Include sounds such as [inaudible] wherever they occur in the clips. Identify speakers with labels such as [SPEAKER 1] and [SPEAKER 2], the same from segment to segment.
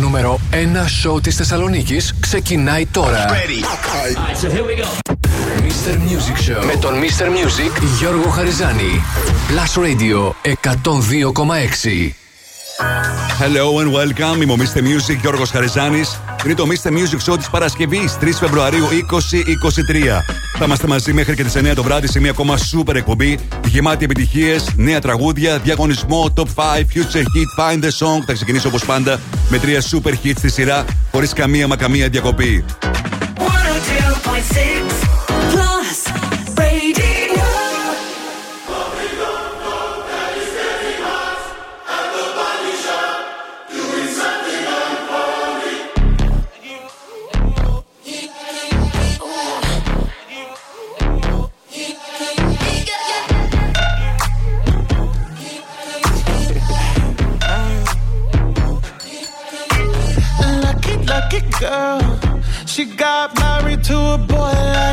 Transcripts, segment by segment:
[SPEAKER 1] νούμερο 1 σοου της Θεσσαλονίκης ξεκινάει τώρα. Ready. so here we go. Mr. Music Show με τον Mr. Music Γιώργο Χαριζάνη. Plus Radio 102,6.
[SPEAKER 2] Hello and welcome. Είμαι ο Mr. Music Γιώργος Χαριζάνης. Είναι το Mr. Music Show της Παρασκευής 3 Φεβρουαρίου 2023. Θα είμαστε μαζί μέχρι και τις 9 το βράδυ σε μια ακόμα super εκπομπή. Γεμάτη επιτυχίες, νέα τραγούδια, διαγωνισμό, top 5, future hit, find the song. Θα ξεκινήσω όπως πάντα με τρία super hits στη σειρά, χωρίς καμία μα καμία διακοπή. 102.6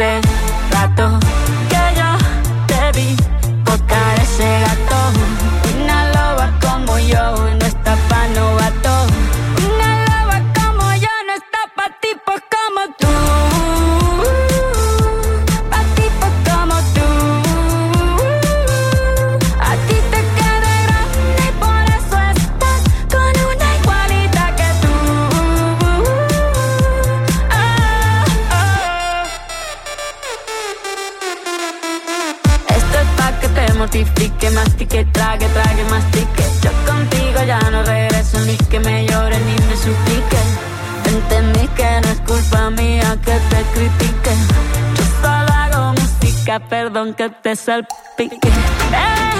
[SPEAKER 1] veces aunque
[SPEAKER 3] te salpique.
[SPEAKER 1] ¡Eh!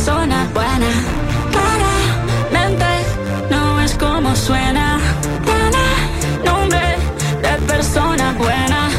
[SPEAKER 1] persona buena. cara, mente, no es como suena. Tiene nombre de persona buena.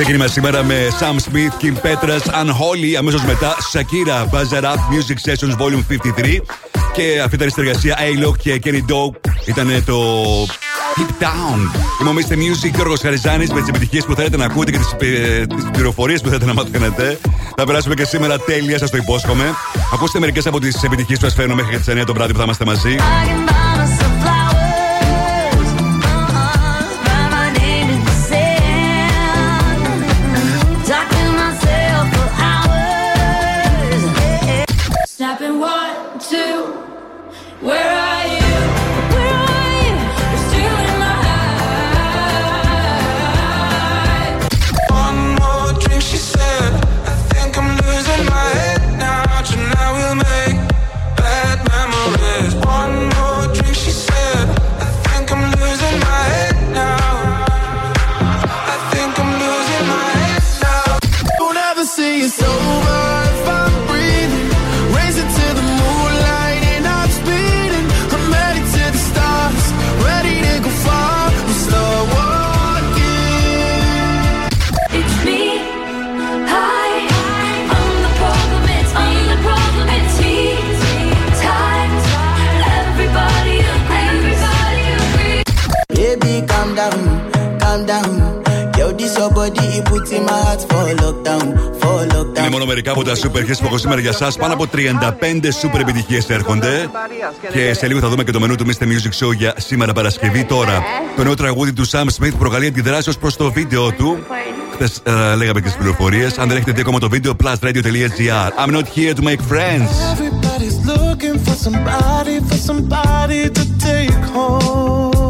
[SPEAKER 2] Ξεκίνημα σήμερα με Sam Smith, Kim Petras, Unholy. Αμέσως μετά Shakira, Buzzer Up, Music Sessions Volume 53.
[SPEAKER 4] Και αυτή ήταν η συνεργασία A-Lock και Kenny Doe. Ήταν το Deep Down. Είμαστε. Music και ο Χαριζάνης με τις επιτυχίες που θέλετε να ακούτε και τις πληροφορίες που θέλετε να μάθετε. Θα περάσουμε και σήμερα τέλεια, σας το υπόσχομαι. Ακούστε μερικές από τις επιτυχίες που σας φέρνω μέχρι και τις 9 το βράδυ που θα είμαστε μαζί. Είναι μόνο μερικά από τα super hits που έχω σήμερα για εσά. Πάνω από 35 super επιτυχίες έρχονται. Και σε λίγο θα δούμε και το μενού του Mr. Music Show για σήμερα Παρασκευή. Τώρα, το νέο τραγούδι του Sam Smith προκαλεί αντιδράσεις ως προς το βίντεο του. Χθες uh, λέγαμε και τι πληροφορίες. Αν δεν έχετε δει ακόμα το βίντεο, plusradio.gr. I'm not here to make friends. Everybody's looking for somebody, for somebody to take home.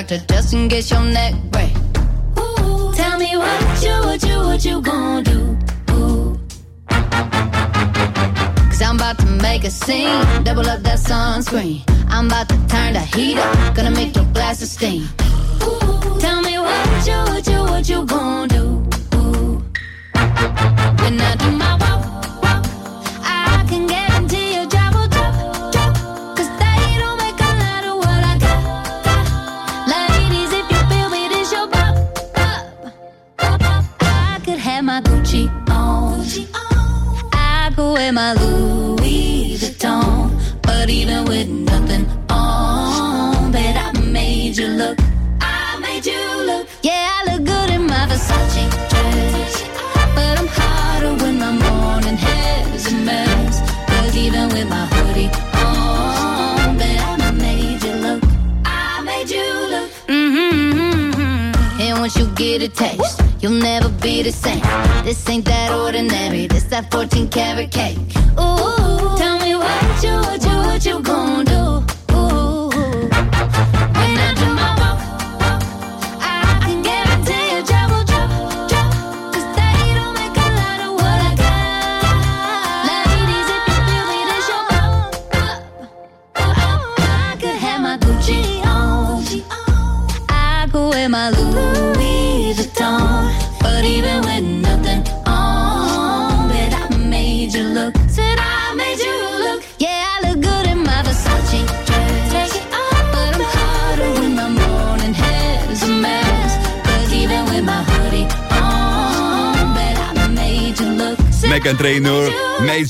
[SPEAKER 5] Chiropractor just in case your neck break. Ooh, tell me what you, what you, what you gonna do? Cause I'm about to make a scene. Double up that sunscreen. I'm about to turn the heat up. Gonna make your glasses steam.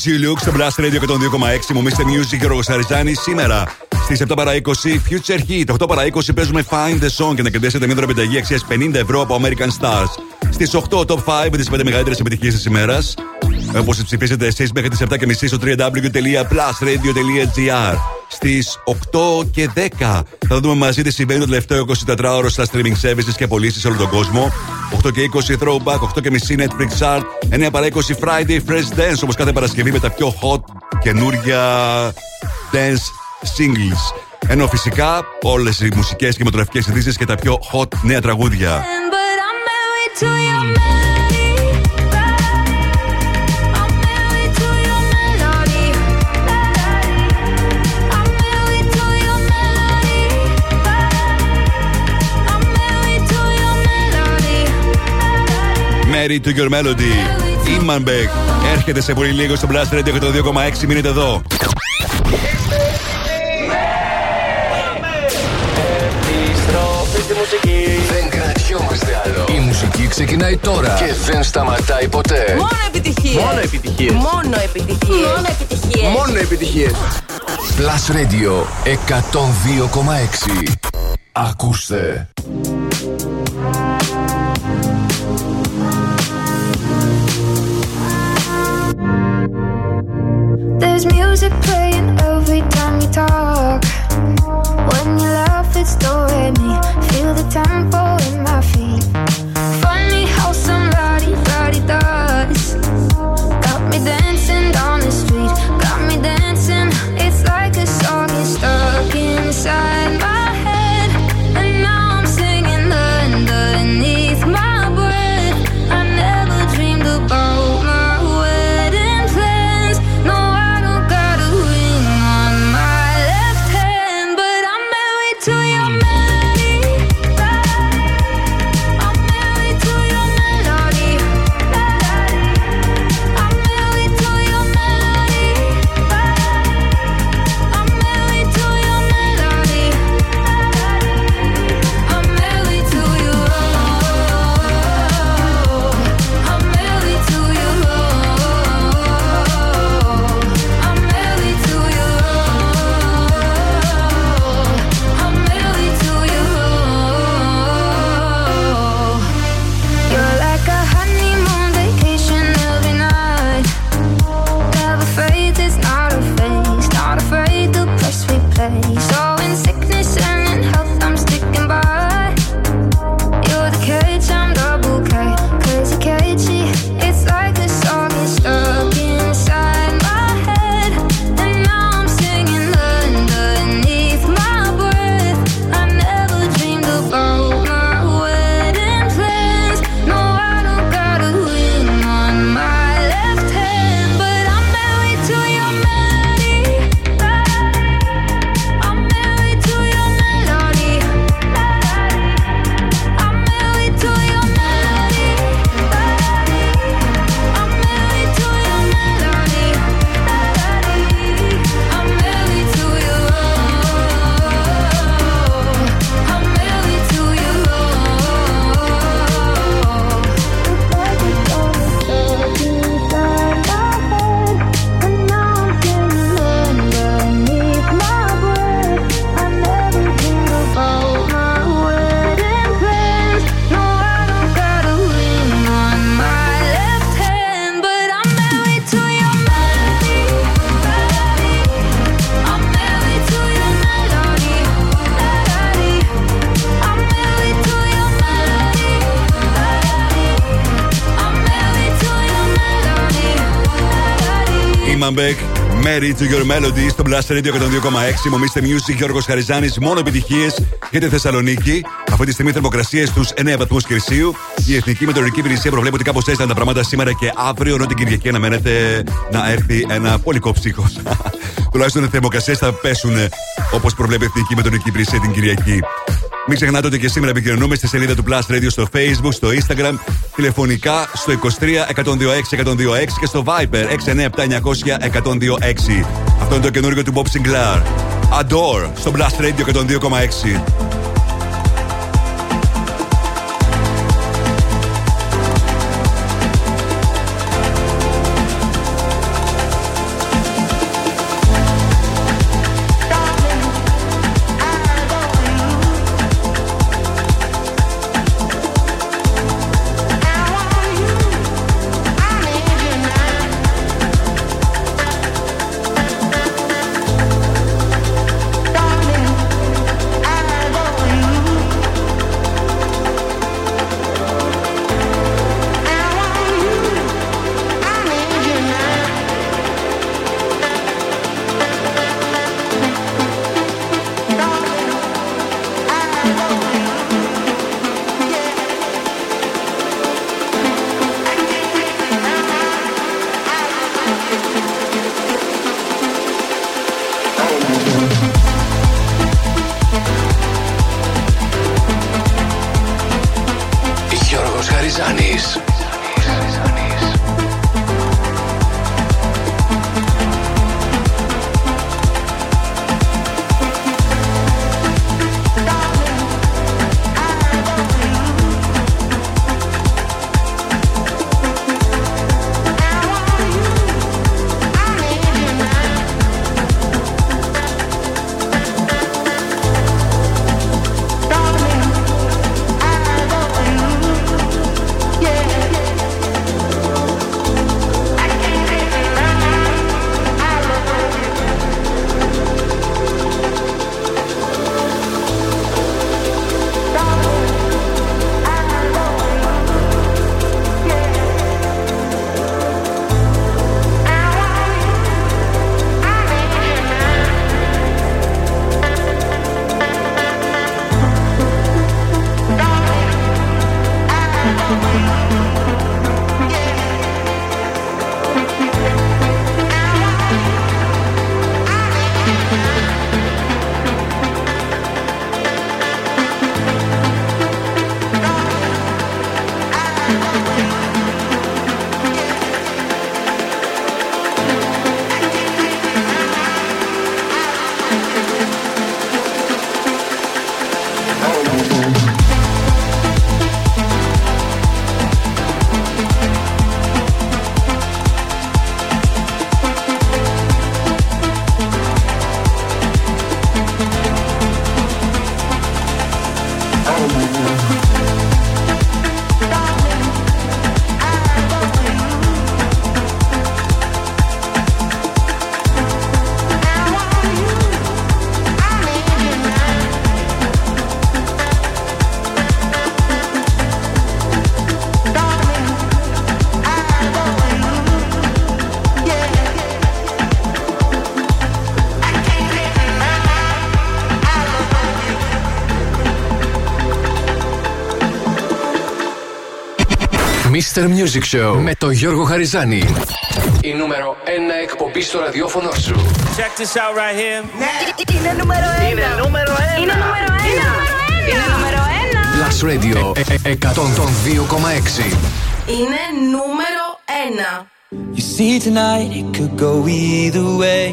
[SPEAKER 5] Made You Look
[SPEAKER 2] στο Blast Radio 102,6 μου Mr. Music και ο Ρογοσαριζάνη σήμερα. Στις 7 παρα 20 Future Hit. 8 παρα 20 παίζουμε Find the Song και να κερδίσετε μια δωρεπιταγή αξίας 50 ευρώ από American Stars. Στις 8 Top 5 τις 5 μεγαλύτερες επιτυχίες της ημέρας. Όπως τις ψηφίσετε εσείς μέχρι τις 7.30 στο www.plusradio.gr. Στις 8 και 10 θα δούμε μαζί τι συμβαίνει το τελευταίο 24ωρο στα streaming services και πωλήσεις σε όλο τον κόσμο. 8 και 20 Throwback, 8 και μισή Netflix Chart, 9 παρα 20 Friday Fresh Dance όπως κάθε Παρασκευή με τα πιο hot καινούρια dance singles. Ενώ φυσικά όλες οι μουσικές και μετροφικέ ειδήσεις και τα πιο hot νέα τραγούδια.
[SPEAKER 5] But I'm married to your melody. I'm
[SPEAKER 2] Mary to your melody. Iman Beck έρχεται σε πολύ λίγο στο Blast Radio και το 2,6 μείνετε εδώ.
[SPEAKER 6] Επιστροφή στη μουσική.
[SPEAKER 7] Δεν κρατιόμαστε άλλο. Η μουσική ξεκινάει τώρα και δεν σταματάει ποτέ.
[SPEAKER 8] Μόνο επιτυχίες.
[SPEAKER 6] Μόνο επιτυχίες.
[SPEAKER 8] Μόνο επιτυχίες. Μόνο επιτυχίες.
[SPEAKER 6] Μόνο επιτυχίες.
[SPEAKER 7] Plus Radio 102,6. Ακούστε.
[SPEAKER 9] There's music playing every time you talk. When you laugh, it's way me feel the tempo in my feet. Funny how somebody body does.
[SPEAKER 2] Mary to your melody στο Blast Radio 102,6. Μομίστε Music Γιώργος Χαριζάνης. Μόνο επιτυχίες για τη Θεσσαλονίκη. Αυτή τη στιγμή θερμοκρασίες στους 9 βαθμούς Κελσίου. Η Εθνική Μετεωρική Υπηρεσία προβλέπει ότι κάπως έτσι ήταν τα πράγματα σήμερα και αύριο, ενώ την Κυριακή αναμένεται να έρθει ένα πολικό ψύχος. [laughs] Τουλάχιστον οι θερμοκρασίες θα πέσουν όπως προβλέπει η Εθνική Μετεωρική Υπηρεσία την Κυριακή. Μην ξεχνάτε ότι και σήμερα επικοινωνούμε στη σελίδα του Plus Radio στο Facebook, στο Instagram, τηλεφωνικά στο 23 126 126 και στο Viber 697 900 126. Αυτό είναι το καινούργιο του Bob Sinclair. Adore στο Blast Radio 102,6.
[SPEAKER 7] Mr. Music Show με τον Γιώργο Χαριζάνη. Η νούμερο 1 εκπομπή στο ραδιόφωνο σου.
[SPEAKER 10] Check this out right here.
[SPEAKER 8] Ναι. Είναι νούμερο 1.
[SPEAKER 10] Είναι νούμερο 1.
[SPEAKER 8] Είναι νούμερο 1. Είναι νούμερο 1.
[SPEAKER 7] Plus Radio 102,6.
[SPEAKER 8] Είναι νούμερο 1.
[SPEAKER 11] You see tonight it could go either way.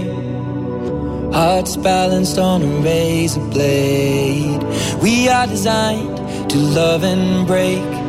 [SPEAKER 11] Hearts balanced on a razor blade. We are designed to love and break.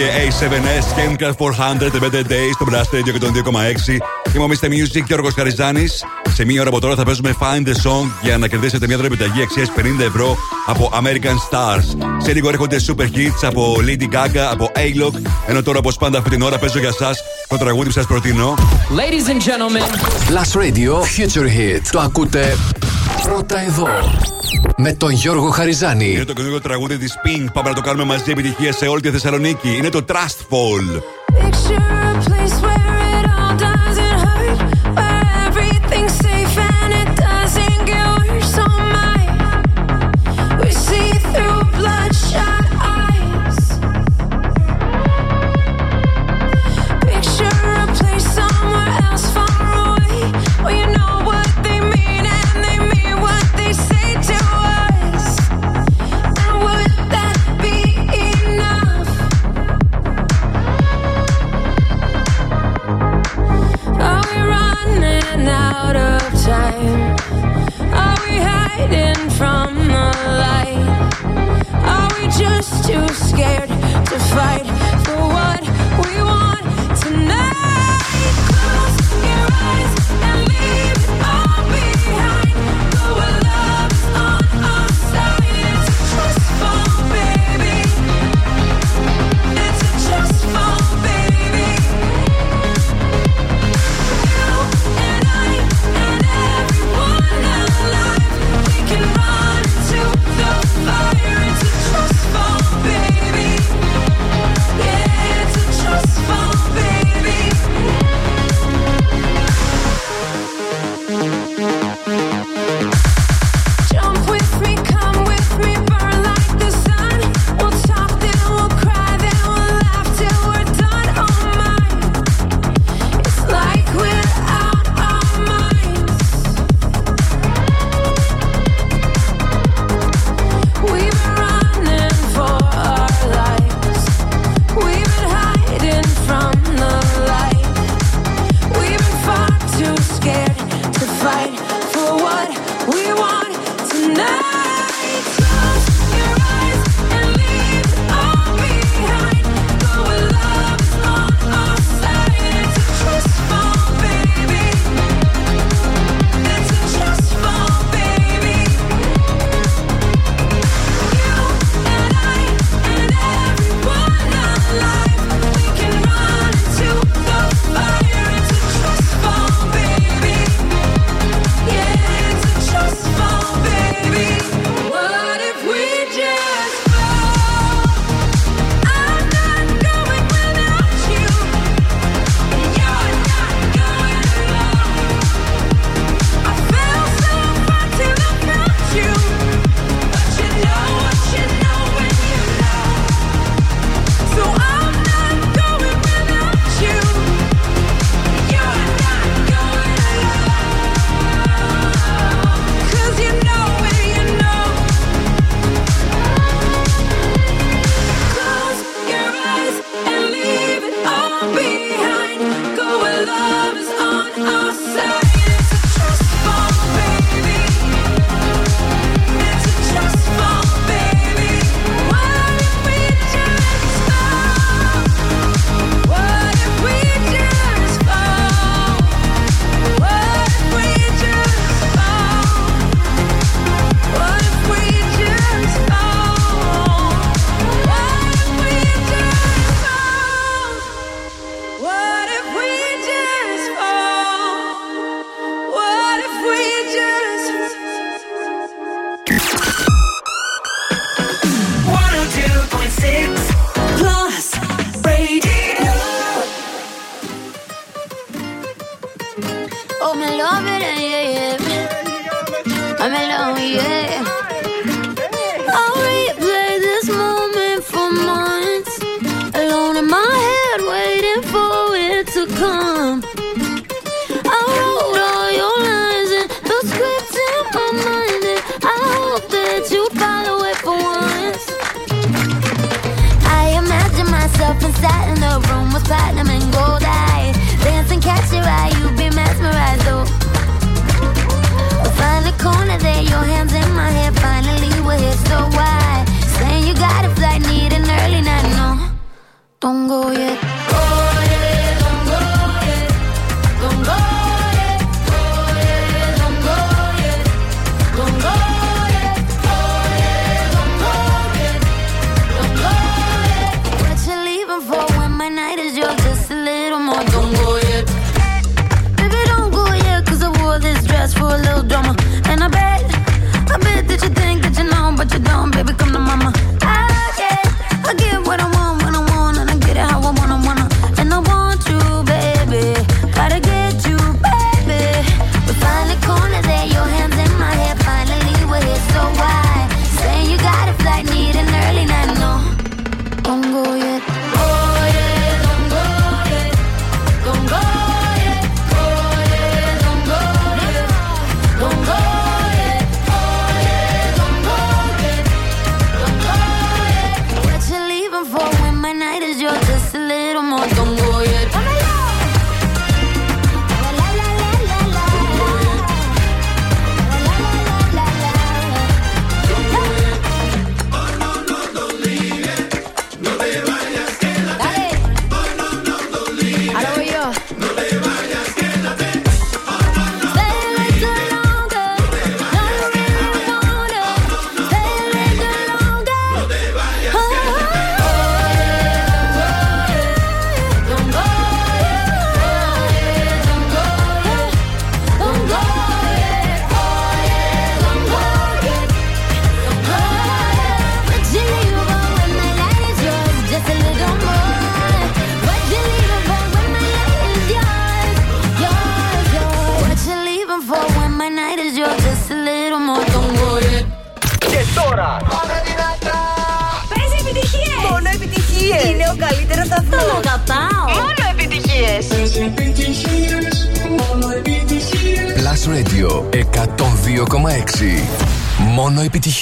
[SPEAKER 12] Και A7S Chemical 400 Better Days στο Blast Radio και τον 2,6. Είμαι ο Mr. Music και ο Χαριζάνη. Σε μία ώρα από τώρα θα παίζουμε Find the Song για να κερδίσετε μια δωρεπιταγή αξίας 50 ευρώ από American Stars. Σε λίγο έρχονται Super Hits από Lady Gaga, από A-Lock. Ενώ τώρα, όπως πάντα, αυτή την ώρα παίζω για εσά το τραγούδι που σας προτείνω.
[SPEAKER 7] Ladies and gentlemen, Last Radio Future Hit. Το ακούτε πρώτα εδώ. Με τον Γιώργο Χαριζάνη.
[SPEAKER 12] Είναι το καινούργιο τραγούδι της Pink. Πάμε να το κάνουμε μαζί επιτυχία σε όλη τη Θεσσαλονίκη. Είναι το Trust Fall.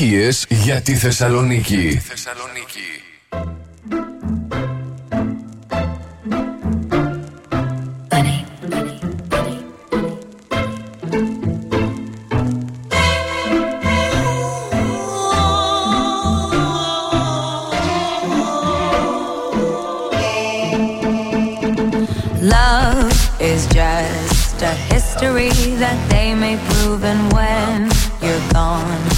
[SPEAKER 13] επιτυχίες
[SPEAKER 7] για τη Θεσσαλονίκη.
[SPEAKER 9] Θεσσαλονίκη. that they may prove and when you're gone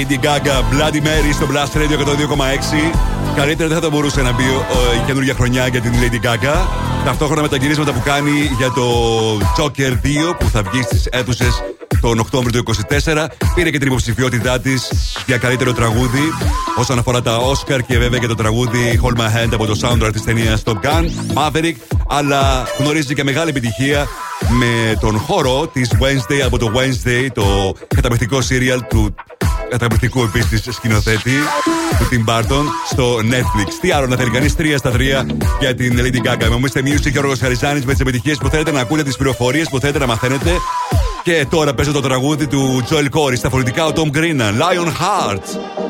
[SPEAKER 2] Lady Gaga, Bloody Mary στο Blast Radio 102,6. Καλύτερα δεν θα το μπορούσε να μπει ε, η καινούργια χρονιά για την Lady Gaga. Ταυτόχρονα με τα γυρίσματα που κάνει για το Joker 2 που θα βγει στις αίθουσες τον Οκτώβριο του 2024. Πήρε και την υποψηφιότητά της για καλύτερο τραγούδι όσον αφορά τα Oscar και βέβαια και το τραγούδι Hold My Hand από το soundtrack της ταινίας Top Gun, Maverick. Αλλά γνωρίζει και μεγάλη επιτυχία με τον χώρο της Wednesday από το Wednesday, το καταπληκτικό serial του καταπληκτικού επίσης σκηνοθέτη του Tim Burton στο Netflix. Τι άλλο να θέλει κανείς, 3 στα 3 για την Lady Gaga. Με Mr. Music και ο Χαριζάνης με τις επιτυχίες που θέλετε να ακούτε, τις πληροφορίες που θέλετε να μαθαίνετε. Και τώρα παίζω το τραγούδι του Joel Corey στα φωνητικά ο Tom Green, Lion Heart.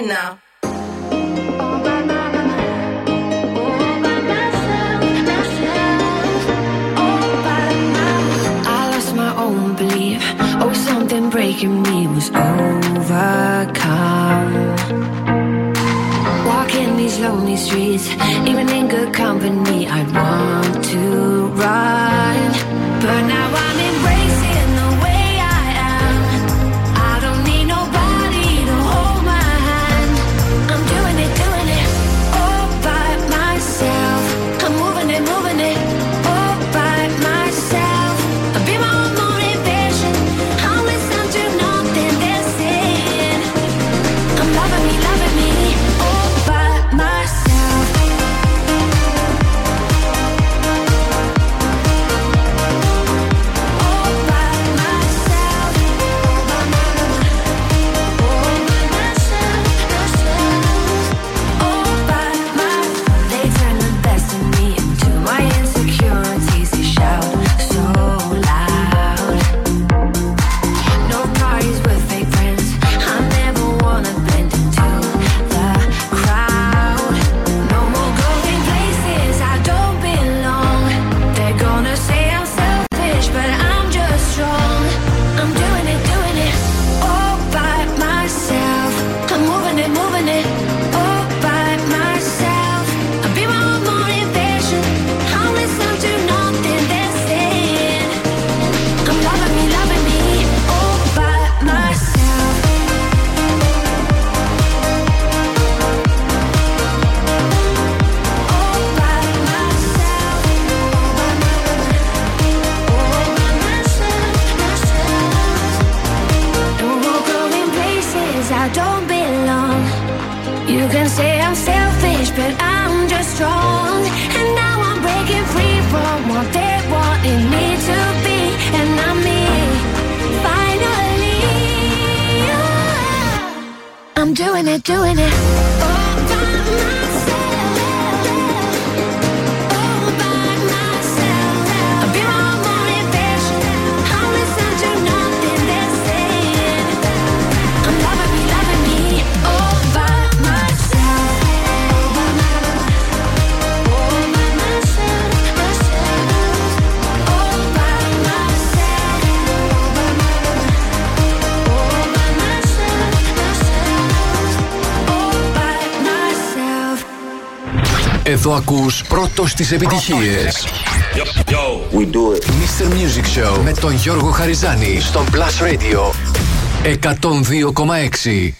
[SPEAKER 8] 1.
[SPEAKER 9] I lost my own belief. Oh, something breaking me was overcome. Walking these lonely streets, even in good company, I'd want to run. But now I'm
[SPEAKER 7] Εδώ ακούς πρώτος τις επιτυχίες. Yo.
[SPEAKER 14] We do it.
[SPEAKER 7] Mr. Music Show με τον Γιώργο Χαριζάνη στο
[SPEAKER 9] Plus Radio 102,6.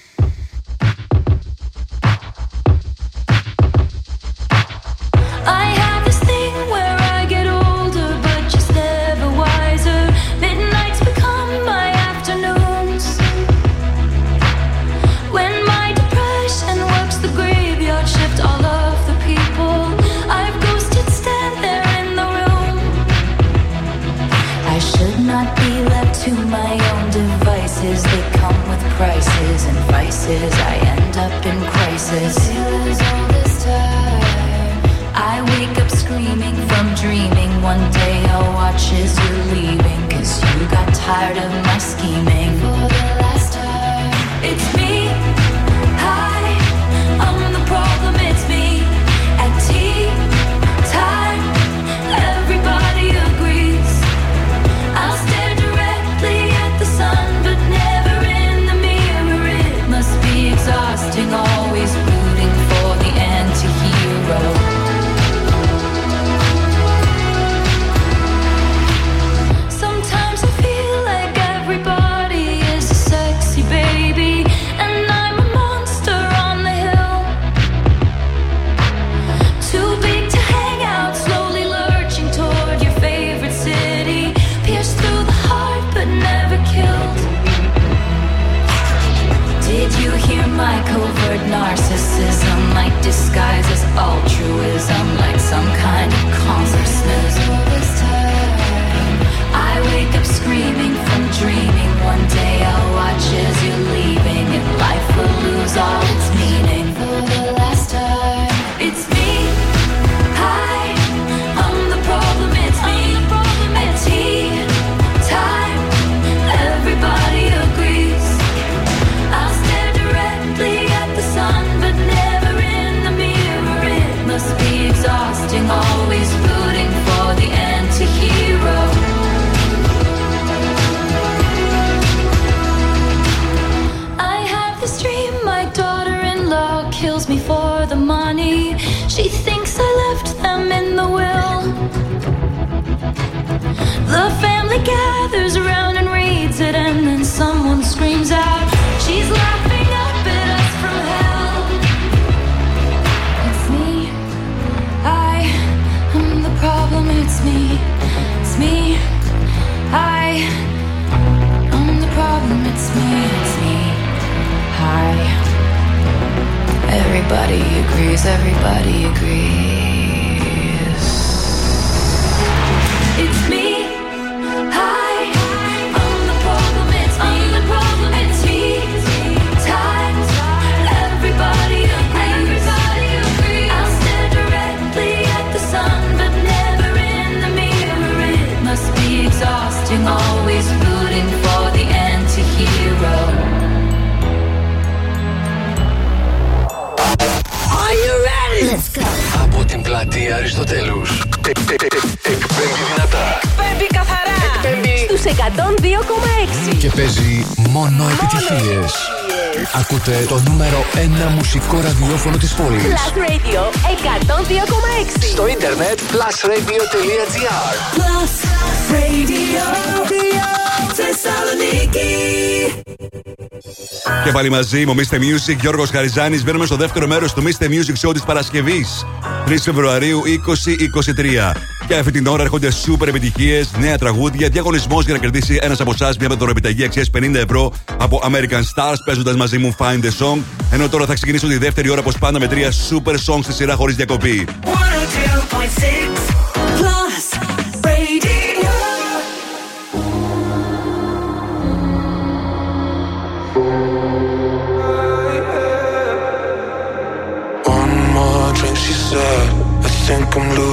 [SPEAKER 2] Πάλι μαζί μου, Mr. Music, Γιώργος Χαριζάνης. Μπαίνουμε στο δεύτερο μέρος του Mr. Music Show της Παρασκευής. 3 Φεβρουαρίου 2023. Και αυτή την ώρα έρχονται σούπερ επιτυχίες, νέα τραγούδια, διαγωνισμός για να κερδίσει ένας από εσάς μια δωροπιταγή αξίας 50 ευρώ από American Stars παίζοντας μαζί μου Find the Song. Ενώ τώρα θα ξεκινήσω τη δεύτερη ώρα, όπως πάντα, με τρία super songs στη σειρά χωρίς διακοπή. 102.6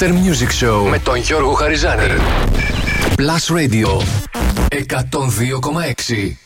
[SPEAKER 15] Show με τον Γιώργο Χαριζάνη. Plus Radio 102,6.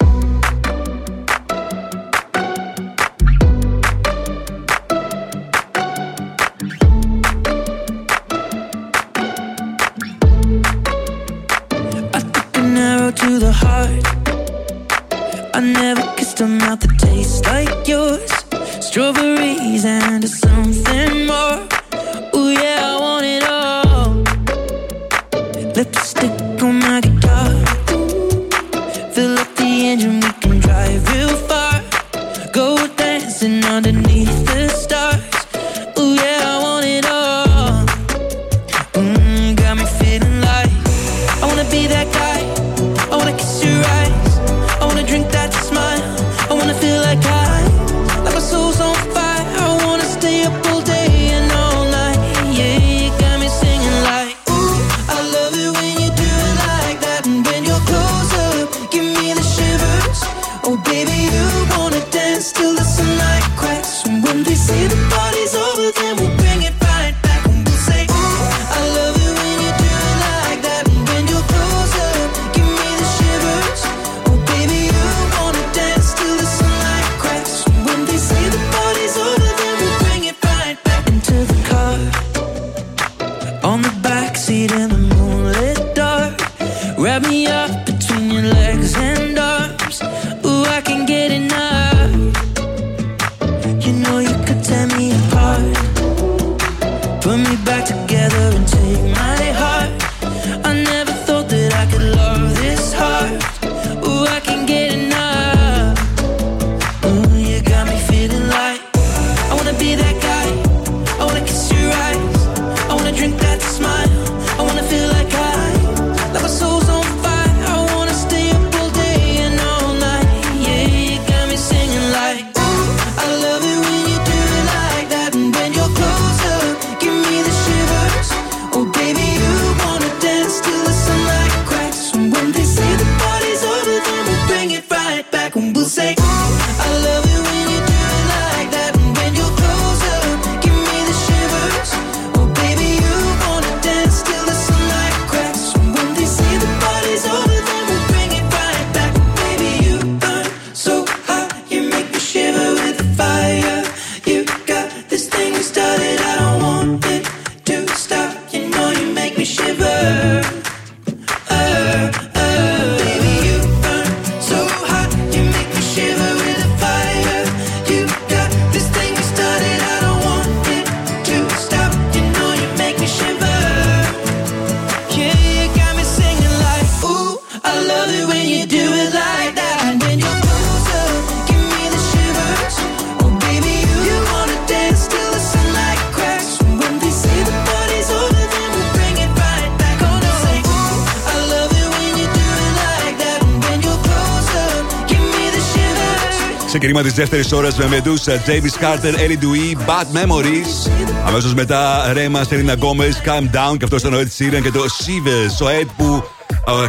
[SPEAKER 2] Δεύτερη ώρας με Meduza, James Carter, Elley Duhé, Bad Memories. Αμέσως μετά Rema, Selena Gomez, Calm Down και αυτός ήταν ο Ed Sheeran και το Shivers, ο Ed που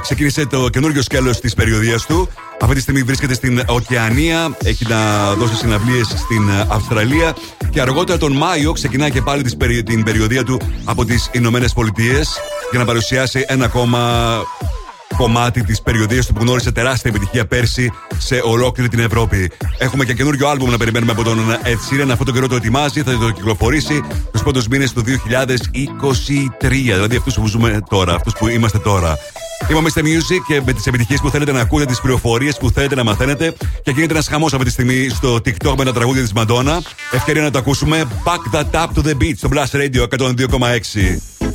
[SPEAKER 2] ξεκίνησε το καινούριο σκέλος της περιοδείας του. Αυτή τη στιγμή βρίσκεται στην Οκεανία, έχει να δώσει συναυλίες στην Αυστραλία και αργότερα τον Μάιο ξεκινάει και πάλι την περιοδεία του από τις Ηνωμένες Πολιτείες για να παρουσιάσει ένα ακόμα κομμάτι της περιοδείας του που γνώρισε τεράστια επιτυχία πέρσι σε ολόκληρη την Ευρώπη. Έχουμε και καινούριο άλμπουμ να περιμένουμε από τον Ed Sheeran. Αυτό το καιρό το ετοιμάζει, θα το κυκλοφορήσει του πρώτους μήνες του 2023. Δηλαδή αυτούς που ζούμε τώρα, αυτούς που είμαστε τώρα. Είμαι Mr. Music και με τις επιτυχίες που θέλετε να ακούτε, τις πληροφορίες που θέλετε να μαθαίνετε. Και γίνεται ένας χαμός αυτή τη στιγμή στο TikTok με τα τραγούδια της Μαντόνα. Ευκαιρία να το ακούσουμε. Back that up to the beat στο Blast Radio 102,6.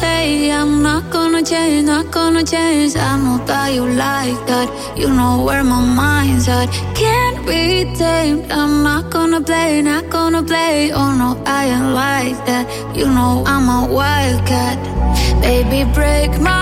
[SPEAKER 9] Say I'm not gonna change, not gonna change. I know that you like that. You know where my mind's at. Can't be tamed. I'm not gonna play, not gonna play. Oh no, I ain't like that. You know I'm a wildcat. Baby, break my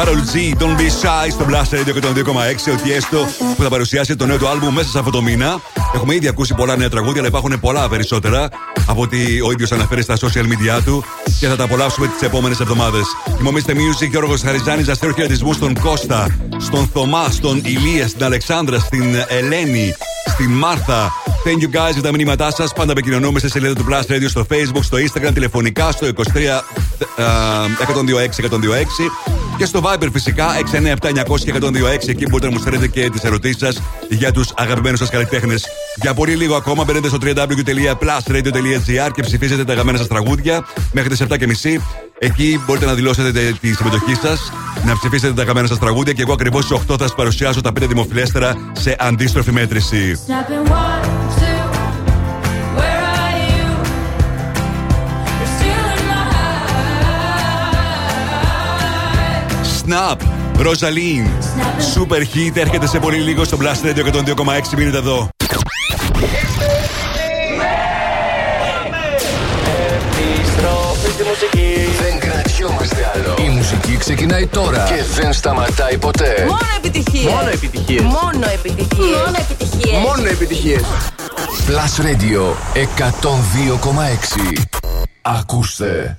[SPEAKER 2] Carol G, Don't Be Shy στο Blast Radio και τον 2,6. Ο Tiesto που θα παρουσιάσει το νέο του άλμπουμ μέσα σε αυτό το μήνα. Έχουμε ήδη ακούσει πολλά νέα τραγούδια, αλλά υπάρχουν πολλά περισσότερα από ό,τι ο ίδιος αναφέρει στα social media του και θα τα απολαύσουμε τις επόμενες εβδομάδες. Θυμόμαστε Music, Γιώργος Χαριζάνης, αστέρο χαιρετισμού στον Κώστα, στον Θωμά, στον Ηλία, στην Αλεξάνδρα, στην Ελένη, στην Μάρθα. Thank you guys για τα μηνύματά σας. Πάντα επικοινωνούμε στη σελίδα του Blast Radio στο Facebook, στο Instagram, τηλεφωνικά στο 23 126 126 και στο Viber φυσικά 697 και 126. Εκεί μπορείτε να μου στέλνετε και τις ερωτήσεις σας για τους αγαπημένους σας καλλιτέχνες. Για πολύ λίγο ακόμα μπαίνετε στο www.plusradio.gr και ψηφίζετε τα αγαπημένα σας τραγούδια μέχρι τις 7.30. Εκεί μπορείτε να δηλώσετε τη συμμετοχή σας, να ψηφίσετε τα αγαπημένα σας τραγούδια και εγώ ακριβώς στις 8 θα σας παρουσιάσω τα 5 δημοφιλέστερα σε αντίστροφη μέτρηση. Snap! Ροζαλίν! Super hit έρχεται σε πολύ λίγο στο Blast Radio και τον 2,6 μείνετε εδώ.
[SPEAKER 4] Επιστροφή στη μουσική.
[SPEAKER 7] Δεν κρατιόμαστε άλλο. Η μουσική ξεκινάει τώρα και δεν σταματάει ποτέ.
[SPEAKER 8] Μόνο επιτυχίες.
[SPEAKER 4] Μόνο επιτυχίες.
[SPEAKER 8] Μόνο επιτυχίες. Μόνο επιτυχίες.
[SPEAKER 4] Μόνο επιτυχίες.
[SPEAKER 7] Plus Radio 102,6. Ακούστε.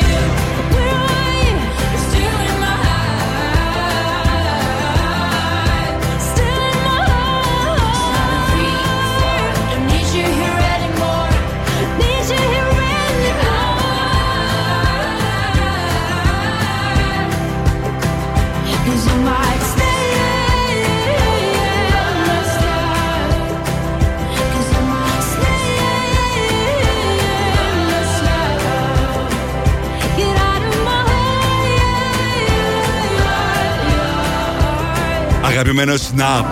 [SPEAKER 2] Αγαπημένος Snap.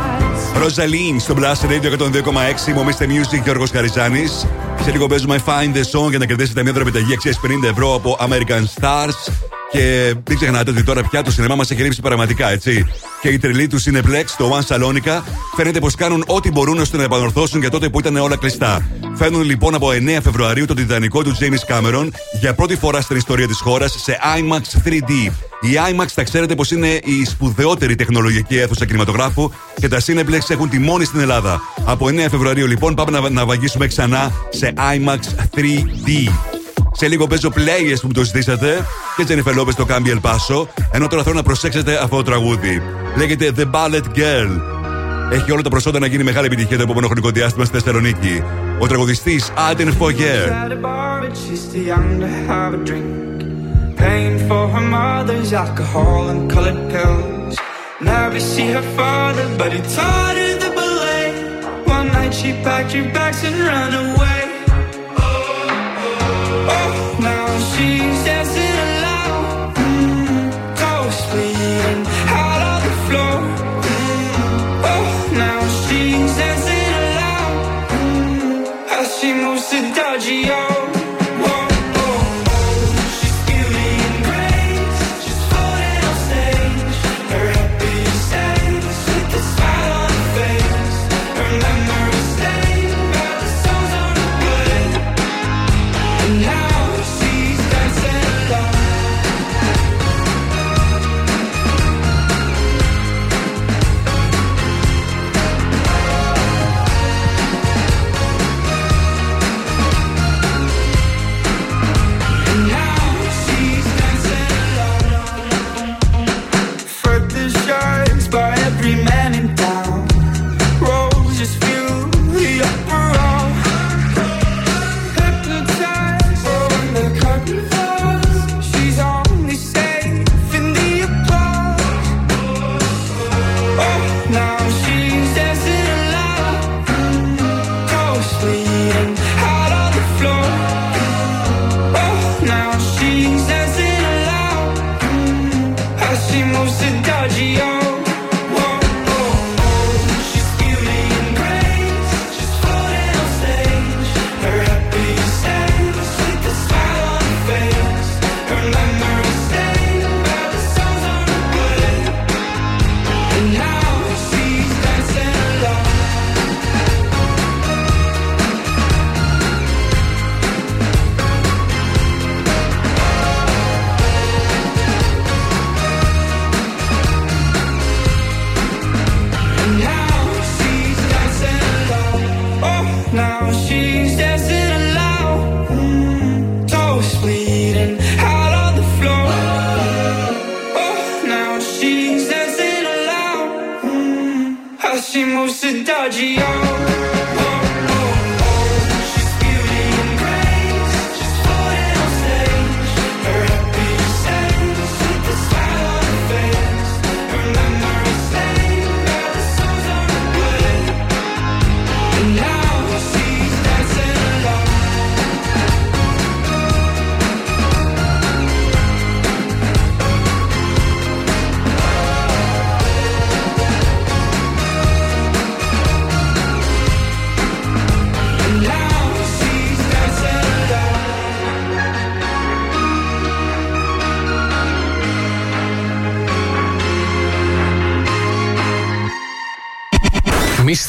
[SPEAKER 2] Ροζαλίν στο Blast Radio 102,6. Μου Mr. Music Γιώργος Καριζάνη. Σε λίγο παίζουμε Find the Song για να κερδίσετε μια δωρεπιταγή αξίας 50 ευρώ από American Stars. Και μην ξεχνάτε ότι τώρα πια το σινεμά μας έχει λείψει πραγματικά, έτσι. Και οι τρελοί τους Cineplex, το One Salonica, φαίνεται πως κάνουν ό,τι μπορούν ώστε να επανορθώσουν για τότε που ήταν όλα κλειστά. Φέρνουν λοιπόν από 9 Φεβρουαρίου το τιτανικό του James Cameron για πρώτη φορά στην ιστορία της χώρας σε IMAX 3D. Η IMAX θα ξέρετε πως είναι η σπουδαιότερη τεχνολογική αίθουσα κινηματογράφου και τα Cineplex έχουν τη μόνη στην Ελλάδα. Από 9 Φεβρουαρίου λοιπόν πάμε να, να βαγίσουμε ξανά σε IMAX 3D. Σε λίγο παίζω players που μου το ζητήσατε και Τζένι Φελόπε το κάμπιαλ πάσω. Ενώ τώρα θέλω να προσέξετε αυτό το τραγούδι. Λέγεται The Ballet Girl. Έχει όλα τα προσόντα να γίνει μεγάλη επιτυχία το επόμενο χρονικό διάστημα στη Θεσσαλονίκη. Ο
[SPEAKER 16] τραγουδιστής Adin Foger. Now she's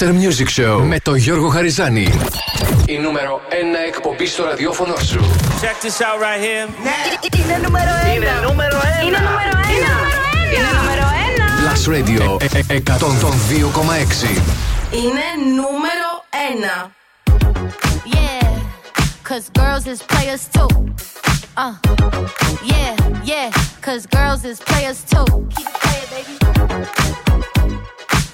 [SPEAKER 7] Mr. Music Show με τον Γιώργο Χαριζάνη. Η νούμερο 1 εκπομπή στο ραδιόφωνο σου.
[SPEAKER 10] Check this out right here.
[SPEAKER 8] Ναι, είναι νούμερο 1.
[SPEAKER 17] Είναι νούμερο 1.
[SPEAKER 8] Είναι νούμερο 1. Είναι νούμερο 1.
[SPEAKER 7] Plus Radio ε, ε, 102,6.
[SPEAKER 8] Είναι νούμερο 1.
[SPEAKER 18] Yeah, cause girls is players too. Uh, yeah, yeah, cause girls is players too. Keep it playing, baby.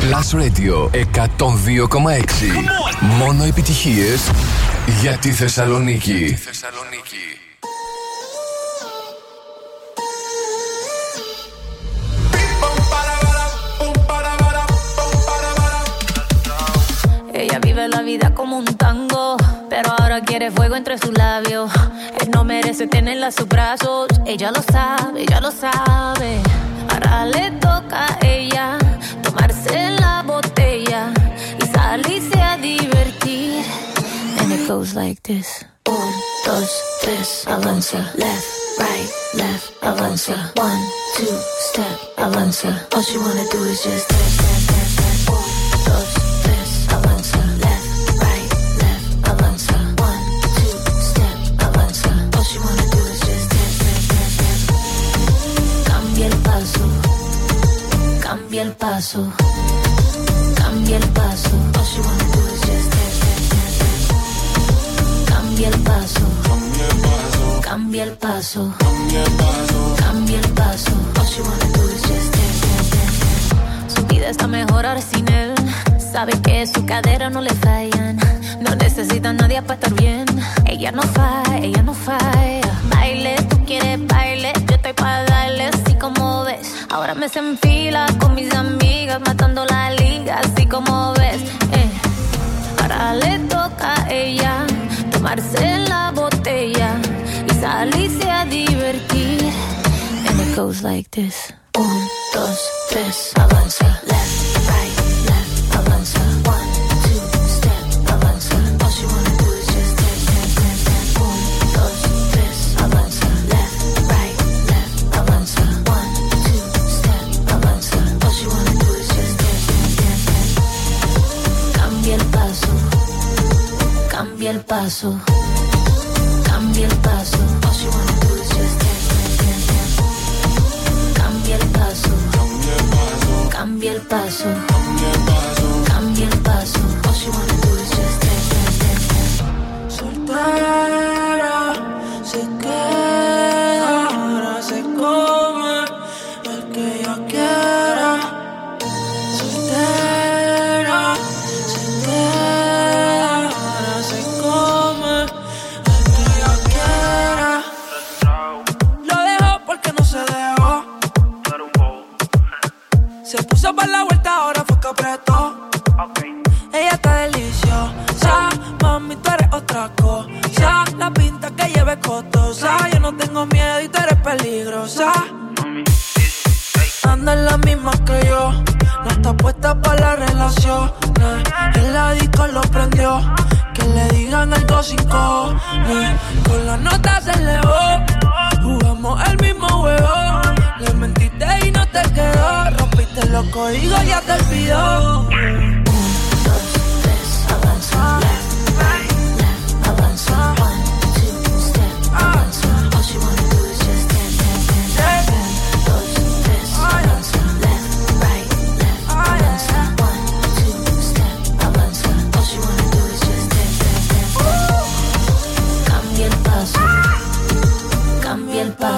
[SPEAKER 7] Plus Radio 102,6. Μόνο επιτυχίες για τη Θεσσαλονίκη.
[SPEAKER 19] Ella vive la vida como un tango, pero ahora quiere fuego entre sus labios. Él no merece tenerla a sus brazos, ella lo sabe, ella lo sabe. Ahora le toca a ella Tomarse la botella y salirse a divertir. And it goes like this: Un, dos, tres, avanza, left, right, left, avanza, one, two, step, avanza. All she wanna do is just dance. Paso, cambia el paso. All she wanna do is just dance, dance, dance, dance. Cambia el paso, cambia el paso, cambia el paso. All she wanna do is just dance, dance, dance, dance. Su vida está mejor ahora sin él. Sabe que su cadera no le fallan. No necesita a nadie para estar bien. Ella no falla, ella no falla. Baile, tú quieres baile. Yo estoy para darle. Ahora me se enfila con mis amigas, matando la liga, así como ves. Eh. Ahora le toca a ella tomarse la botella y salirse a divertir. And it goes like this: Un, dos, tres, avanza, left, right, cambia el paso, cambia el paso. Cambia el paso, cambia el paso, cambia el paso.
[SPEAKER 16] Soltera, se queda.
[SPEAKER 19] Conversaciones. En lo prendió. Que le digan algo sin cojones. Con las notas se elevó. Jugamos el mismo juego. Le mentiste y no te quedó. Rompiste los códigos y ya te olvidó.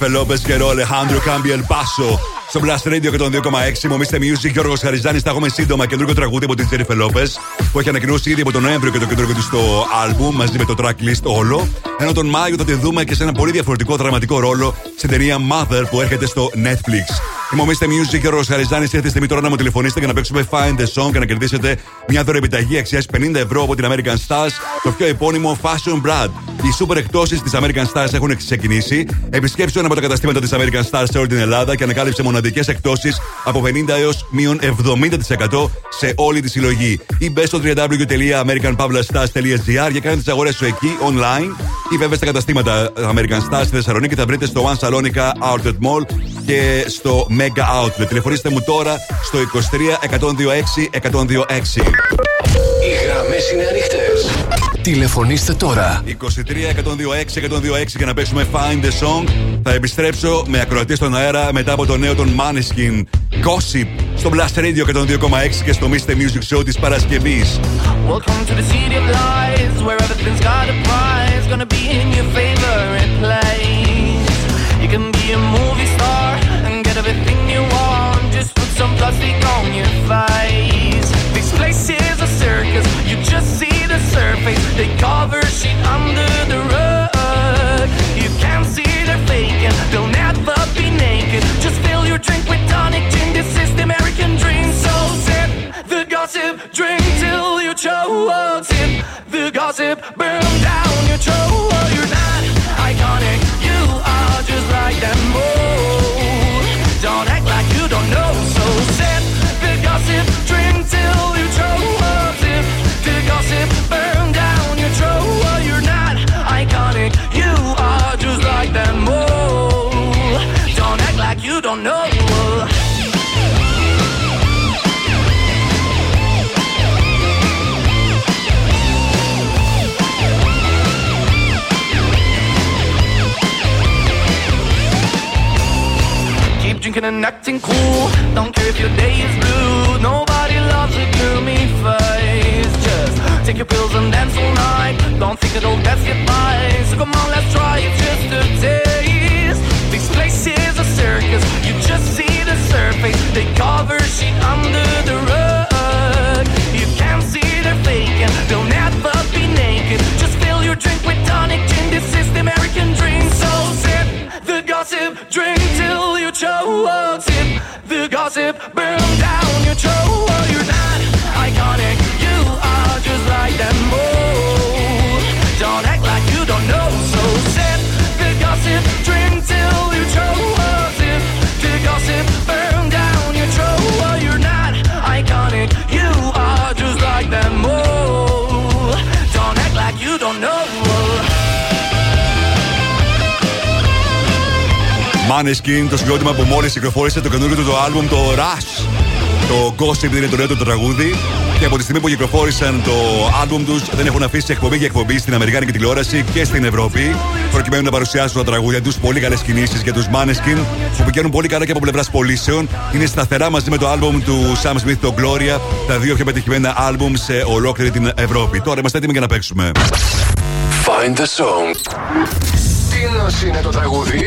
[SPEAKER 19] Τζένιφερ Λόπεζ και ο Alejandro Cambia el Paso.
[SPEAKER 2] Στο Blast Radio και τον 2,6 μου Mr. Music Γιώργος Χαριζάνης. Θα έχουμε σύντομα καινούργιο τραγούδι από την Τζένιφερ Λόπεζ που έχει ανακοινώσει ήδη από τον Νοέμβριο και το καινούργιο του στο album μαζί με το tracklist όλο. Ενώ τον Μάιο θα τη δούμε και σε ένα πολύ διαφορετικό δραματικό ρόλο στην ταινία Mother που έρχεται στο Netflix. Είμαι ο Mr. Music Γιώργος Χαριζάνης. Ήρθε η στιγμή τώρα να μου τηλεφωνήσετε για να παίξουμε Find the Song και να κερδίσετε μια δωρεπιταγή αξίας 50 ευρώ από την American Stars, το πιο επώνυμο fashion brand. Οι super εκπτώσεις της American Stars έχουν ξεκινήσει. Επισκέψου ένα από τα καταστήματα της American Stars σε όλη την Ελλάδα και ανακάλυψε μοναδικές εκπτώσεις από 50 έως μείον 70% σε όλη τη συλλογή. Ή μπες στο www.americanpavlastars.gr για κάνε τις αγορές σου εκεί online ή βέβαια στα καταστήματα American Stars στη Θεσσαλονίκη θα βρείτε στο One Salonica Outlet Mall και στο Mega Outlet. Τηλεφωνήστε μου τώρα στο 23 126 126.
[SPEAKER 7] Οι γραμμές είναι ανοιχτές. Τηλεφωνήστε τώρα.
[SPEAKER 2] 23 126 126 για να παίξουμε Find the Song. Θα επιστρέψω με ακροατή στον αέρα μετά από το νέο των Maneskin Gossip στο Blast Radio 102,6 και στο Mr. Music Show της Παρασκευής.
[SPEAKER 10] Welcome to the city of lies, where everything's got a prize. Gonna be in your favorite place. You can be a movie star and get everything you want. Just put some plastic on your face. Surface. They cover shit under the rug. You can't see they're faking, they'll never be naked. Just fill your drink with tonic gin. This is the American dream, so sip the gossip, drink till you choke. Sip the gossip, and acting cool. Don't care if your day is blue. Nobody loves a gloomy face. Just take your pills and dance all night. Don't think it'll get you by. So come on, let's try it just a taste. This place is a circus. You just see the surface. They cover shit under the rug. You can't see they're faking. They'll never
[SPEAKER 2] Maneskin, το συγκρότημα που μόλις κυκλοφόρησε το καινούριο του το album, το Rush. Το Gossip είναι το νέο του τραγούδι. Και από τη στιγμή που κυκλοφόρησαν το album τους, δεν έχουν αφήσει εκπομπή για εκπομπή στην Αμερικάνικη τηλεόραση και στην Ευρώπη. Προκειμένου να παρουσιάσουν τα τραγούδια τους. Πολύ καλές κινήσεις για τους Maneskin που πηγαίνουν πολύ καλά και από πλευράς πωλήσεων. Είναι σταθερά μαζί με το album του Sam Smith, το Gloria. Τα δύο πιο πετυχημένα album σε ολόκληρη την Ευρώπη. Τώρα είμαστε έτοιμοι για να παίξουμε.
[SPEAKER 7] Find the song. Τι νος είναι το τραγούδι.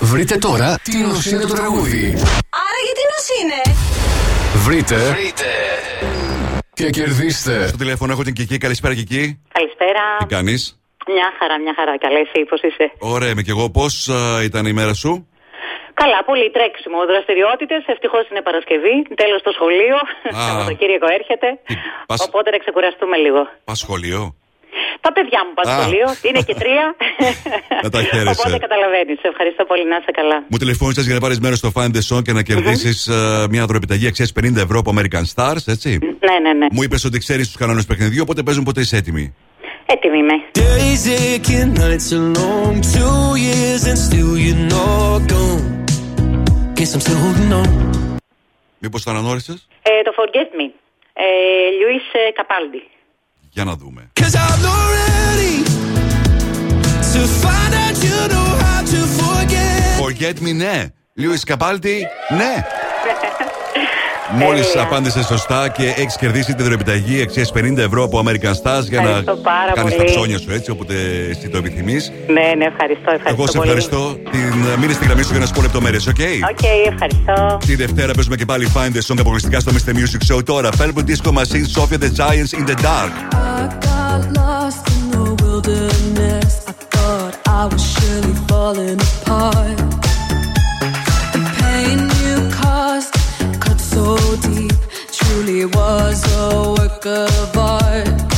[SPEAKER 7] Βρείτε τώρα τι νος είναι το τραγούδι.
[SPEAKER 8] Άρα γιατί νος είναι;
[SPEAKER 7] Βρείτε. Και κερδίστε.
[SPEAKER 2] Στο τηλέφωνο έχω την Κική. Καλησπέρα, Κική.
[SPEAKER 20] Καλησπέρα.
[SPEAKER 2] Τι κάνεις;
[SPEAKER 20] Μια χαρά, μια χαρά. Καλά, εσύ πώς είσαι;
[SPEAKER 2] Ωραία, είμαι και εγώ. Πώς ήταν η μέρα σου;
[SPEAKER 20] Καλά, πολύ τρέξιμο. Δραστηριότητες. Ευτυχώς είναι Παρασκευή. Τέλος το σχολείο. [laughs] Σαββατοκύριακο έρχεται.
[SPEAKER 2] πας-
[SPEAKER 20] Οπότε να ξεκουραστούμε λίγο.
[SPEAKER 2] Πας σχολείο;
[SPEAKER 20] Τα παιδιά μου πάνε
[SPEAKER 2] Α.
[SPEAKER 20] σχολείο. Είναι και τρία. [laughs]
[SPEAKER 2] Να τα χαίρεσαι.
[SPEAKER 20] Οπότε καταλαβαίνεις. Ευχαριστώ πολύ. Να είσαι καλά.
[SPEAKER 2] Μου τηλεφώνησες για να πάρεις μέρος στο Find the Song και να κερδίσεις μια δωρεπιταγή αξίας 50 ευρώ από American Stars, έτσι.
[SPEAKER 20] Ναι, ναι, ναι.
[SPEAKER 2] Μου είπες ότι ξέρεις τους κανόνες παιχνιδιού, οπότε παίζουν πότε είσαι έτοιμη.
[SPEAKER 20] Έτοιμη είμαι.
[SPEAKER 11] Days aching, nights are long. Two years and still you're not gone. Guess I'm still holding on.
[SPEAKER 2] Μήπως το αναγνώρισες;
[SPEAKER 20] Ε, το Forget Me. Ε, Λιουίς ε, Καπάλντι.
[SPEAKER 2] Για να δούμε.
[SPEAKER 11] Forget
[SPEAKER 2] me, ναι. Λίουις Καπάλτη, ναι. [laughs] Μόλις
[SPEAKER 20] Τέλεια.
[SPEAKER 2] απάντησε σωστά και έχεις κερδίσει τη δωρεπιταγή αξίας 50 ευρώ από American Stars για
[SPEAKER 20] Ευχαριστώ
[SPEAKER 2] να
[SPEAKER 20] πάρα
[SPEAKER 2] κάνεις τα
[SPEAKER 20] πολύ.
[SPEAKER 2] ψώνια σου έτσι, όποτε εσύ το επιθυμείς.
[SPEAKER 20] Ναι, ναι, ευχαριστώ. ευχαριστώ
[SPEAKER 2] Εγώ σε
[SPEAKER 20] πολύ.
[SPEAKER 2] ευχαριστώ. Την μείνε στη γραμμή σου για να σου πω λεπτομέρειες, OK;
[SPEAKER 20] OK, ευχαριστώ.
[SPEAKER 2] Τη Δευτέρα παίζουμε και πάλι Find the Song αποκλειστικά στο Mr. Music Show. Τώρα Purple Disco Machine, Sophie and the Giants, In the Dark.
[SPEAKER 9] I got lost in the wilderness. I thought I was surely falling apart. Deep, truly was a work of art.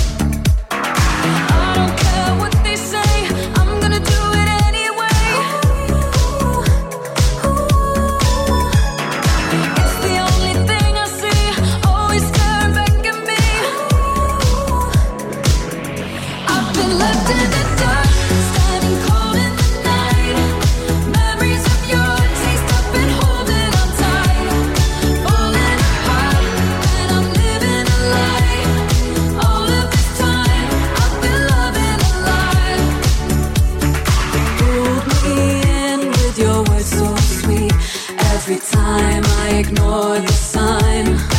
[SPEAKER 9] Time I ignore the sign.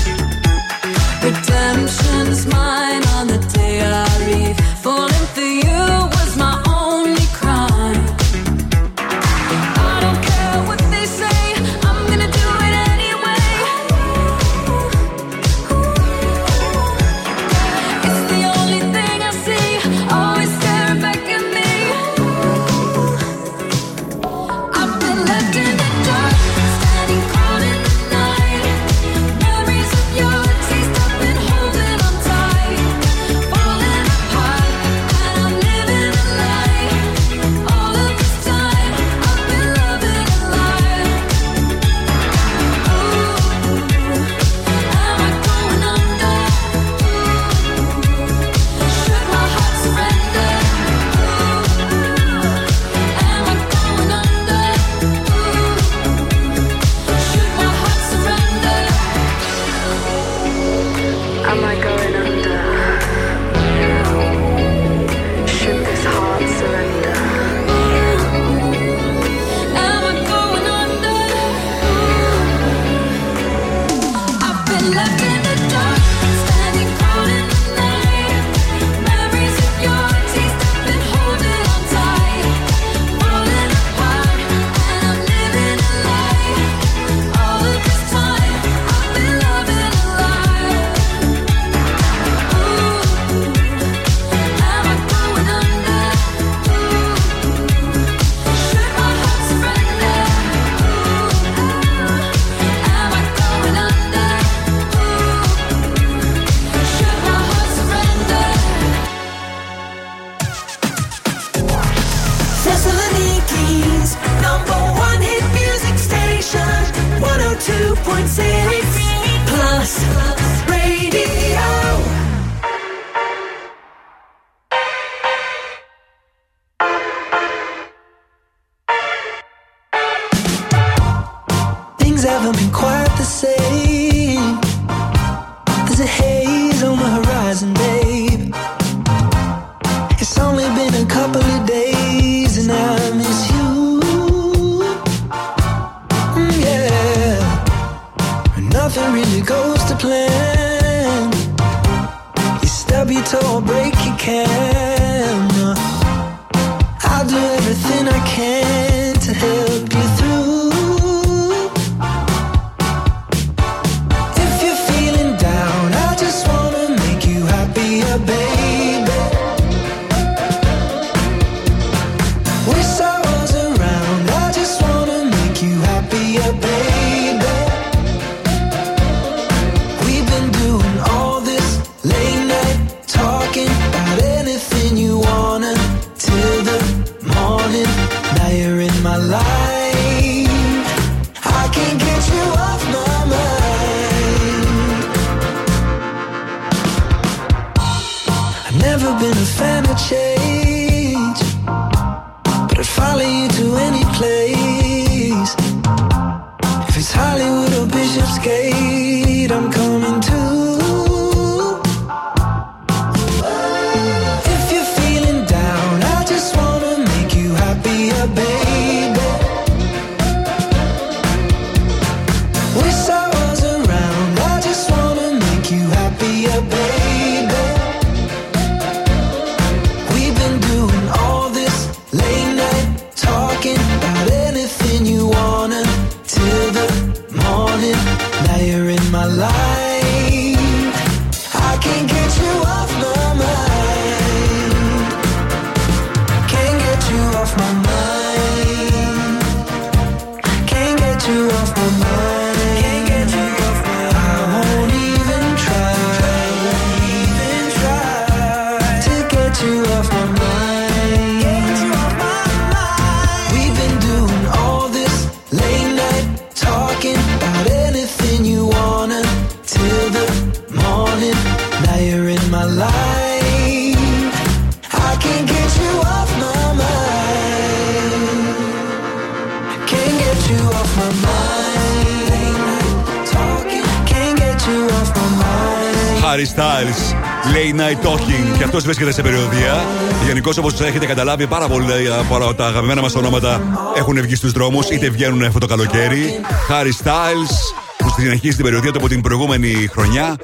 [SPEAKER 2] Αυτό βρίσκεται σε περιοδία. Γενικώς, όπως έχετε καταλάβει, πάρα πολλά από τα αγαπημένα μας ονόματα έχουν βγει στους δρόμους, είτε βγαίνουν αυτό το καλοκαίρι. Harry Styles, που συνεχίζει την περιοδία του από την προηγούμενη χρονιά.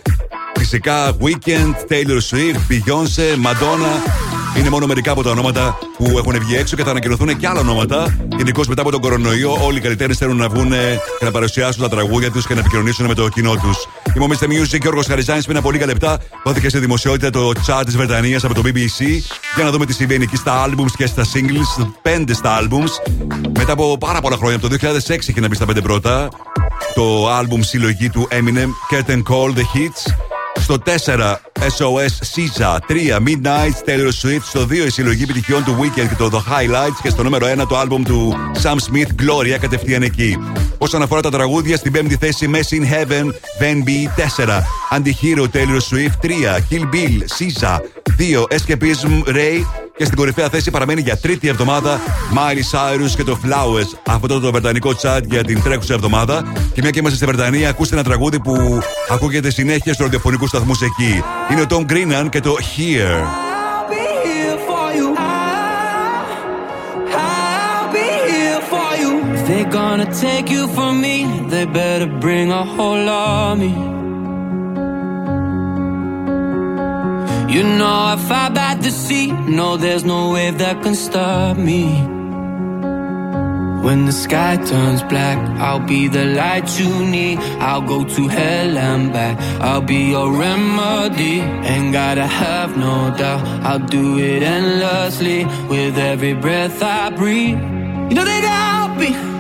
[SPEAKER 2] Φυσικά Weekend, Taylor Swift, Beyoncé, Madonna. Είναι μόνο μερικά από τα ονόματα που έχουν βγει έξω και θα ανακοινωθούν και άλλα ονόματα. Γενικώς μετά από τον κορονοϊό, όλοι οι καλλιτέχνες θέλουν να βγουν και να παρουσιάσουν τα τραγούδια τους και να επικοινωνήσουν με το κοινό τους. Είμαι ο Mr. Music και ο Γιώργος Χαριζάνης. Πριν από λίγα λεπτά δόθηκε στη δημοσιότητα το chart της Βρετανίας από το BBC για να δούμε τι συμβαίνει εκεί στα albums και στα singles. Πέντε στα albums. Μετά από πάρα πολλά χρόνια, από το 2006 είχε να μπει στα πέντε πρώτα. Το album συλλογή του Eminem, Curtain Call, The Hits. Στο 4 SOS SZA 3 Midnight Taylor Swift Στο 2 η συλλογή επιτυχιών του Weekend και το The Highlights Και στο νούμερο 1 το άλμπουμ του Sam Smith Gloria κατευθείαν εκεί Όσον αφορά τα τραγούδια στην 5η θέση Mess in Heaven Then Be 4 Antihero Taylor Swift 3 Kill Bill SZA 2 Escapism Ray και στην κορυφαία θέση παραμένει για τρίτη εβδομάδα Miley Cyrus και το Flowers. Αυτό το, το βρετανικό chat για την τρέχουσα εβδομάδα. Και μια και είμαστε στη Βρετανία, ακούστε ένα τραγούδι που ακούγεται συνέχεια στους ραδιοφωνικούς σταθμούς εκεί. Είναι ο Tom Greenan και το Here.
[SPEAKER 11] They're gonna take you from me, they better bring a whole army. You know I fight by the sea. No, there's no wave that can stop me. When the sky turns black, I'll be the light you need. I'll go to hell and back. I'll be your remedy. Ain't gotta have no doubt. I'll do it endlessly with every breath I breathe. You know that I'll be.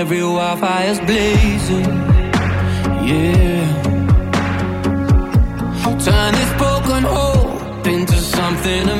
[SPEAKER 11] Every wildfire's blazing. Yeah. Turn this broken hope into something amazing.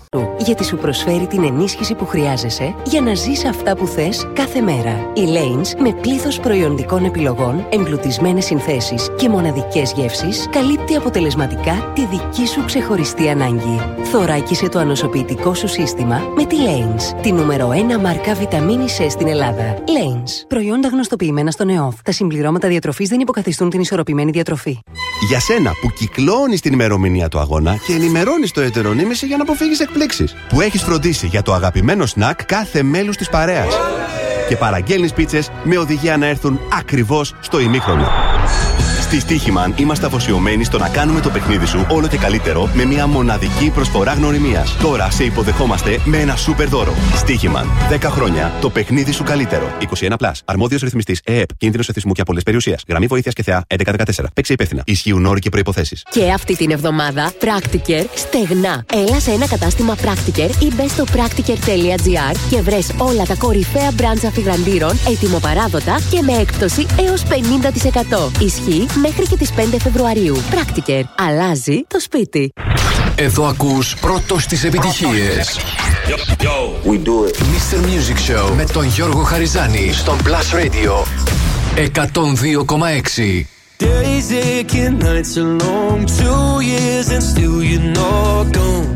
[SPEAKER 21] Γιατί σου προσφέρει την ενίσχυση που χρειάζεσαι για να ζεις αυτά που θες κάθε μέρα. Η Lanes με πλήθος προϊόντικών επιλογών, εμπλουτισμένες συνθέσεις και μοναδικές γεύσεις καλύπτει αποτελεσματικά τη δική σου ξεχωριστή ανάγκη. Θωράκισε το ανοσοποιητικό σου σύστημα με τη Lanes, τη νούμερο 1 μάρκα βιταμίνη C στην Ελλάδα. Lanes. Προϊόντα γνωστοποιημένα στον ΕΟΦ. Τα συμπληρώματα διατροφής δεν υποκαθιστούν την ισορροπημένη διατροφή.
[SPEAKER 22] Για σένα που κυκλώνεις την ημερομηνία του αγώνα και ενημερώνεις το ετερονίμηση για να αποφύγεις εκπλήξεις. Που έχεις φροντίσει για το αγαπημένο σνακ κάθε μέλους της παρέας. Και παραγγέλνεις πίτσες με οδηγία να έρθουν ακριβώς στο ημίχρονο. Στη Στίχημαν είμαστε αφοσιωμένοι στο να κάνουμε το παιχνίδι σου όλο και καλύτερο με μια μοναδική προσφορά γνωριμίας. Τώρα σε υποδεχόμαστε με ένα σούπερ δώρο. Στίχημαν. 10 χρόνια το παιχνίδι σου καλύτερο. 21 plus. Αρμόδιος ρυθμιστής ΕΕΠ. Κίνδυνος εθισμού και απολε περιουσίας. Γραμμή βοήθειας και θεά 1114. Παίξε υπεύθυνα. Ισχύουν όροι και προποθέσει.
[SPEAKER 23] Και αυτή την εβδομάδα Practiker στεγνά. Έλας σε ένα κατάστημα Practiker ή μπες στο practiker.gr και βρες όλα τα κορυφαία brands αφιγραντήρων έτοιμο-παράδοτα και με έκπτωση έως 50%. Ισχύει μέχρι και τις 5 Φεβρουαρίου. Practiker. Αλλάζει το σπίτι.
[SPEAKER 7] Εδώ ακούς πρώτος τις επιτυχίες.
[SPEAKER 24] We do it.
[SPEAKER 7] Mr. Music Show με τον Γιώργο Χαριζάνη στον Plus Radio 102,6.
[SPEAKER 11] Days aching, nights are long. Two years and still you're not gone.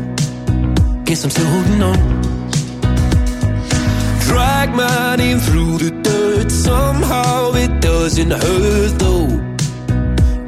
[SPEAKER 11] Guess I'm still holding on. Drag my name through the dirt. Somehow it doesn't hurt though.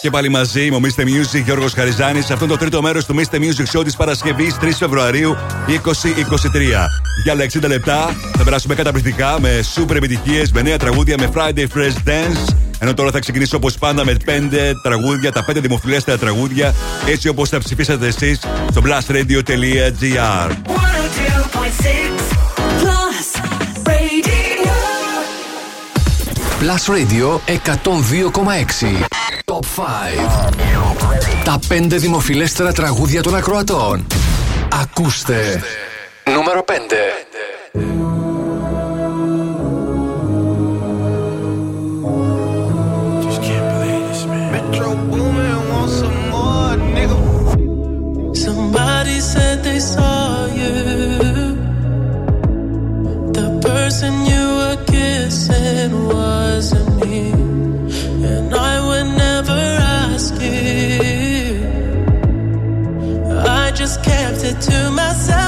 [SPEAKER 2] Και πάλι μαζί είμαι ο Mr. Music Γιώργος Χαριζάνης σε αυτό το τρίτο μέρος του Mr. Music Show της Παρασκευής 3 Φεβρουαρίου 2023. Για άλλα 60 λεπτά θα περάσουμε καταπληκτικά με super επιτυχίες, με νέα τραγούδια, με Friday Fresh Dance. Ενώ τώρα θα ξεκινήσω όπως πάντα με 5 τραγούδια, τα 5 δημοφιλέστερα τραγούδια, έτσι όπως τα ψηφίσατε εσείς στο blastradio.gr.
[SPEAKER 25] 102.6 Plus Radio.
[SPEAKER 7] Plus Radio 102,6. Τα πέντε δημοφιλέστερα τραγούδια των Ακροατών. Ακούστε, νούμερο
[SPEAKER 26] πέντε. It to myself.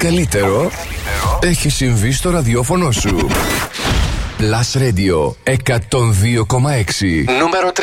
[SPEAKER 7] καλύτερο έχει συμβεί στο ραδιόφωνο σου. Plus Radio 102,6 Νούμερο 3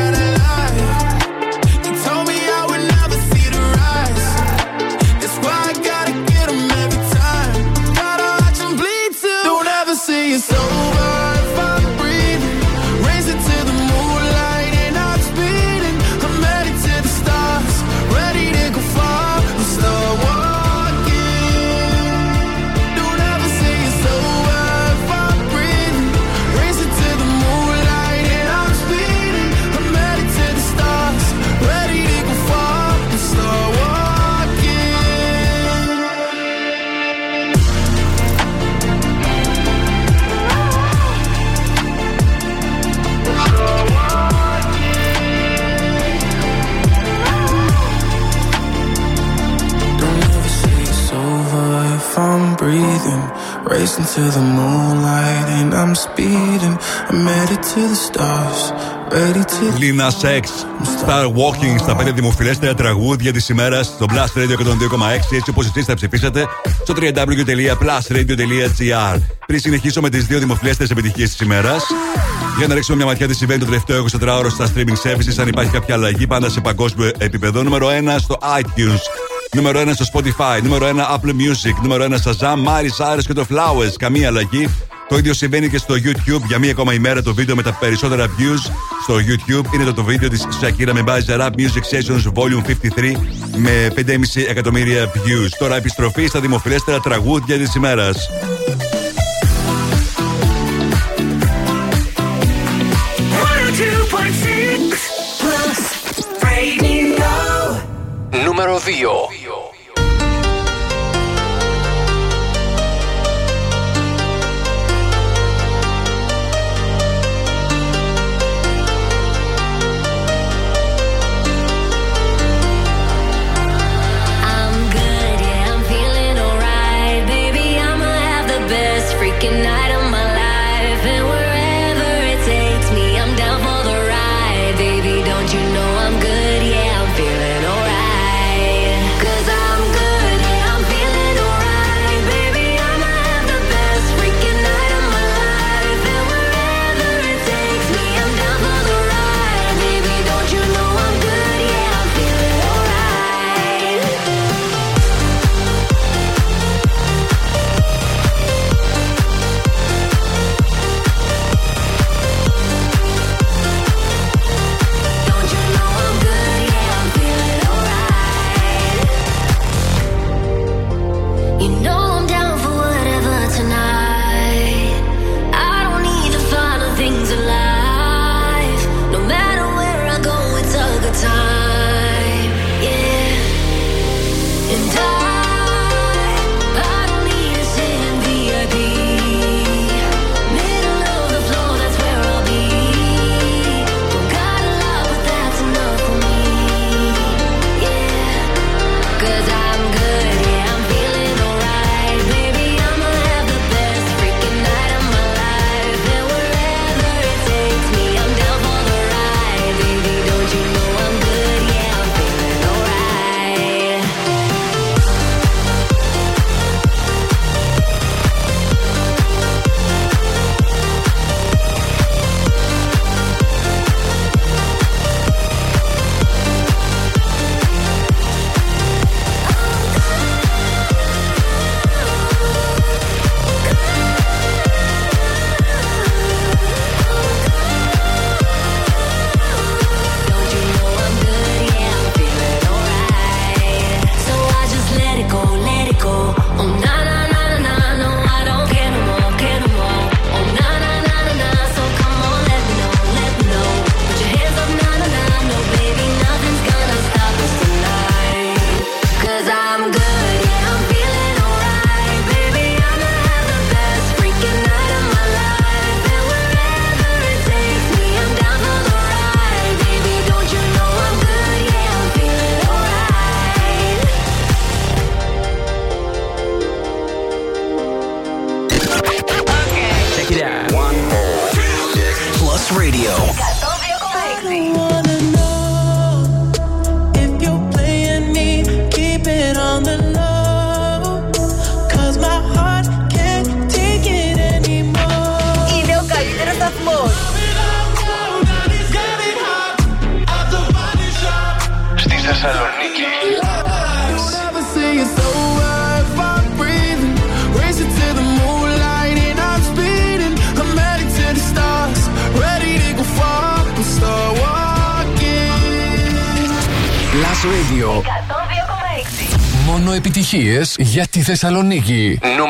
[SPEAKER 4] it's over to the moonlight and I'm speeding. I'm headed to the stars.
[SPEAKER 2] Λίνα Σεξ, Star Walking στα 5 δημοφιλέστερα τραγούδια της ημέρας στο Blast Radio 102,6 έτσι όπως εσείς θα ψηφίσατε στο www.plusradio.gr. Πριν συνεχίσω με τις δύο δημοφιλέστερε επιτυχίες της ημέρας, για να ρίξουμε μια ματιά τι συμβαίνει το τελευταίο 24ωρο στα streaming services, αν υπάρχει κάποια αλλαγή πάντα σε παγκόσμιο επίπεδο. Νούμερο 1 στο iTunes. Νούμερο 1 στο Spotify, νούμερο 1 Apple Music, νούμερο 1 στα Zam, Miley Cyrus και το Flowers. Καμία αλλαγή. Το ίδιο συμβαίνει και στο YouTube για μία ακόμα ημέρα το βίντεο με τα περισσότερα views στο YouTube. Είναι το, το βίντεο της Shakira με Bajza Rap Music Sessions Volume 53 με 5,5 εκατομμύρια views. Τώρα επιστροφή στα δημοφιλέστερα τραγούδια της ημέρας.
[SPEAKER 5] Νούμερο 2
[SPEAKER 7] y Thessaloniki. No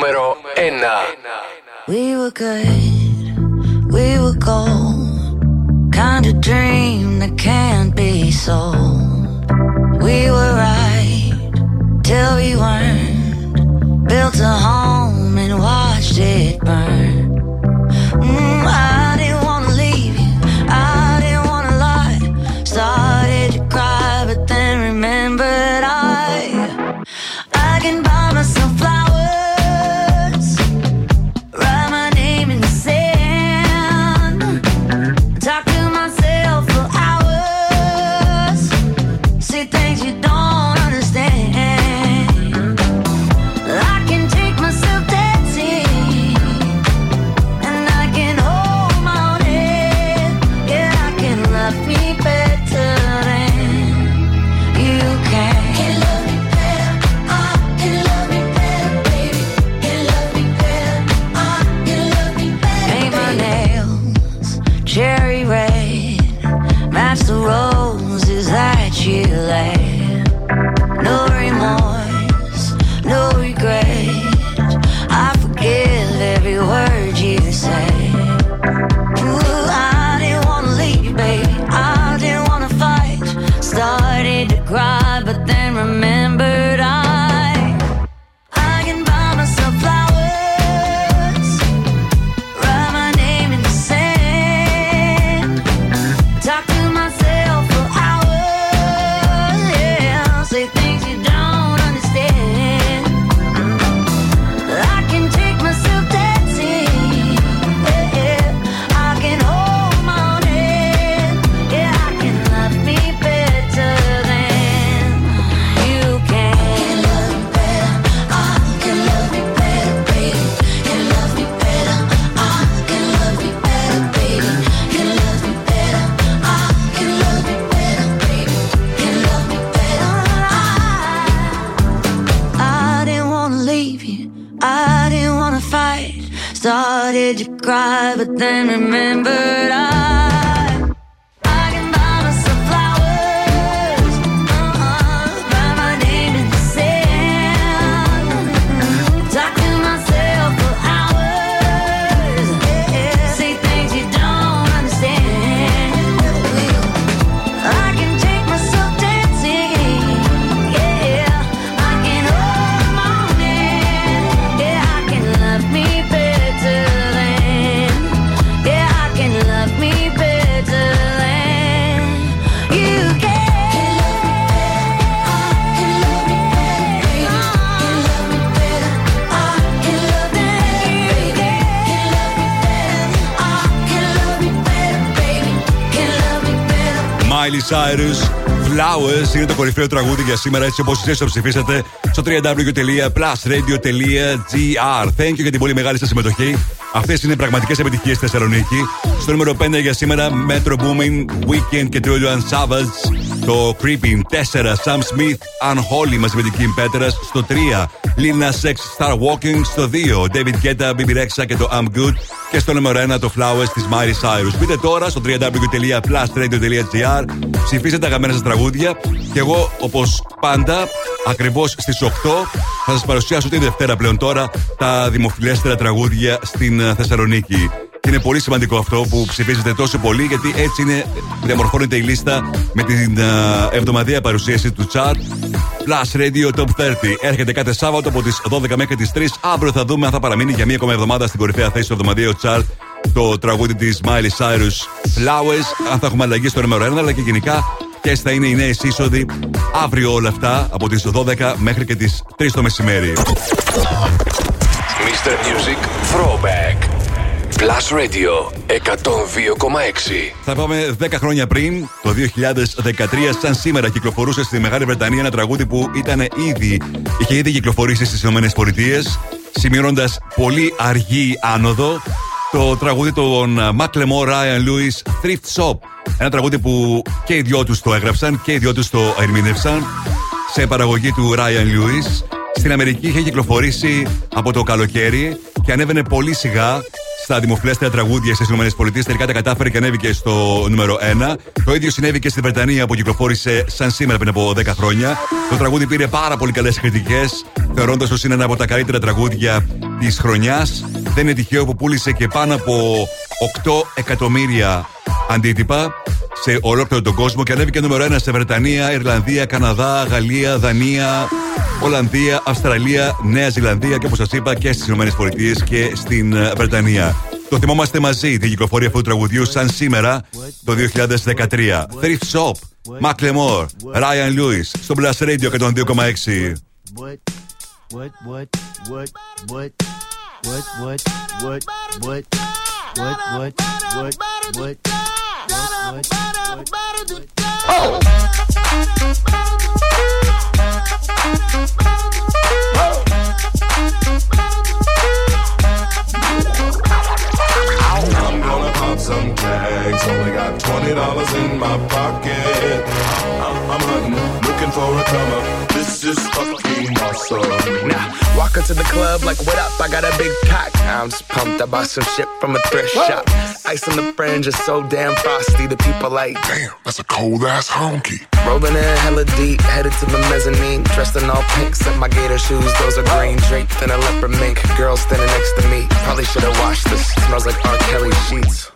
[SPEAKER 27] είναι
[SPEAKER 2] το κορυφαίο τραγούδι για σήμερα, έτσι όπως εσείς το ψηφίσατε στο www.plusradio.gr. Thank you για την πολύ μεγάλη σας συμμετοχή. Αυτές είναι πραγματικές επιτυχίες στη Θεσσαλονίκη. Στο νούμερο 5 για σήμερα, Metro Booming, Weekend και Trillian Savage. Το Creeping 4, Sam Smith, Unholy μαζί με την Kim Petras. Στο 3, Lil Nas X, Star Walking. Στο 2, David Guetta, BB Rexa και το I'm Good. Και στο νούμερο 1 το Flowers της Miley Cyrus. Μπείτε τώρα στο www.plusradio.gr, ψηφίστε τα αγαπημένα σας τραγούδια και εγώ όπως πάντα ακριβώς στις 8 θα σας παρουσιάσω τη Δευτέρα πλέον τώρα τα δημοφιλέστερα τραγούδια στην ε, Θεσσαλονίκη. Και είναι πολύ σημαντικό αυτό που ψηφίζετε τόσο πολύ, γιατί έτσι είναι, διαμορφώνεται η λίστα με την uh, εβδομαδία παρουσίαση του chart Plus Radio Top 30. Έρχεται κάθε Σάββατο από τις 12 μέχρι τις 3. Αύριο θα δούμε αν θα παραμείνει για μία ακόμα εβδομάδα στην κορυφαία θέση του εβδομαδίου chart το τραγούδι της Miley Cyrus Flowers. Αν θα έχουμε αλλαγή στο νούμερο 1, αλλά και γενικά ποιες θα είναι οι νέες είσοδοι αύριο όλα αυτά από τις 12 μέχρι και τις 3 το μεσημέρι.
[SPEAKER 7] Mr. Music Throwback. Plus Radio 102,6.
[SPEAKER 2] Θα πάμε 10 χρόνια πριν, το 2013, σαν σήμερα κυκλοφορούσε στη Μεγάλη Βρετανία ένα τραγούδι που ήταν ήδη, είχε ήδη κυκλοφορήσει στις ΗΠΑ, σημειώνοντας πολύ αργή άνοδο. Το τραγούδι των Macklemore Ryan Lewis Thrift Shop. Ένα τραγούδι που και οι δυο τους το έγραψαν και οι δυο τους το ερμήνευσαν σε παραγωγή του Ryan Lewis. Στην Αμερική είχε κυκλοφορήσει από το καλοκαίρι και ανέβαινε πολύ σιγά στα δημοφιλέστερα τραγούδια στις ΗΠΑ. Τελικά τα κατάφερε και ανέβηκε στο νούμερο 1. Το ίδιο συνέβη και στη Βρετανία που κυκλοφόρησε σαν σήμερα πριν από 10 χρόνια. Το τραγούδι πήρε πάρα πολύ καλές κριτικές, θεωρώντας πω είναι ένα από τα καλύτερα τραγούδια της χρονιάς. Δεν είναι τυχαίο που πούλησε και πάνω από 8 εκατομμύρια αντίτυπα σε ολόκληρο τον κόσμο και ανέβηκε νούμερο 1 σε Βρετανία, Ιρλανδία, Καναδά, Γαλλία, Δανία, Ολλανδία, Αυστραλία, Νέα Ζηλανδία και όπω σα είπα και στι ΗΠΑ και στην ε, Βρετανία. Το θυμόμαστε μαζί την κυκλοφορία αυτού του τραγουδιού σαν σήμερα το 2013. Thrift Shop, Macklemore, Ryan Lewis στο Blast Radio 102,6. What, what, what, what, what, what, what, what, what, what, what, what, what, Oh! I'm gonna pop some tags. Only got twenty dollars in my pocket. I'm hunting, looking for a come up. This
[SPEAKER 28] This is fucking awesome.
[SPEAKER 29] Now, walk into the club like, what up? I got a big cock. I'm just pumped. I bought some shit from a thrift shop. Ice on the fringe is so damn frosty. The people like, damn,
[SPEAKER 30] that's a cold ass honky.
[SPEAKER 29] Rolling in hella deep, headed to the mezzanine. Dressed in all pink, set my gator shoes. Those are green draped in a leopard mink. Girl standing next to me. Probably should have washed this. Smells like R. Kelly sheets.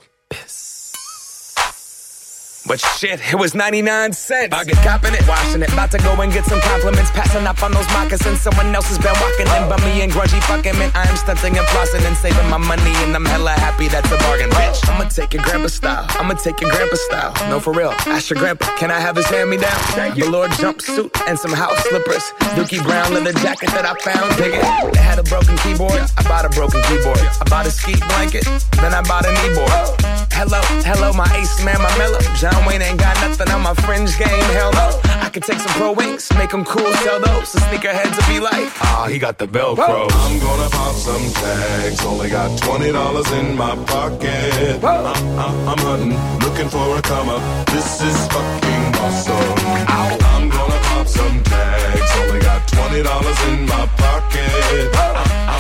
[SPEAKER 29] But shit, it was 99 cents. I get copping it, washing it. About to go and get some compliments. Passing up on those moccasins. Someone else has been walking in. Bummy and grungy fucking man. I am stunting and flossing and saving my money. And I'm hella happy that's a bargain, bitch. I'ma take your grandpa style. I'ma take your grandpa style. No, for real. Ask your grandpa, can I have his hand me down? Velour jumpsuit and some house slippers. Dookie Brown leather jacket that I found. Dig it. They had a broken keyboard. I bought a broken keyboard. I bought a ski blanket. Then I bought a kneeboard. Hello, hello, my ace man, my mellow. John Wayne ain't got nothing on my fringe game. Hell no. I could take some pro wings, make them cool, sell those. The sneakerheads will be like, ah, he got the Velcro.
[SPEAKER 28] I'm gonna pop some tags. Only got twenty dollars in my pocket. I'm, I'm, uh, uh, I'm hunting, looking for a come up. This is fucking awesome. I'm gonna pop some tags. Only got twenty dollars in my pocket.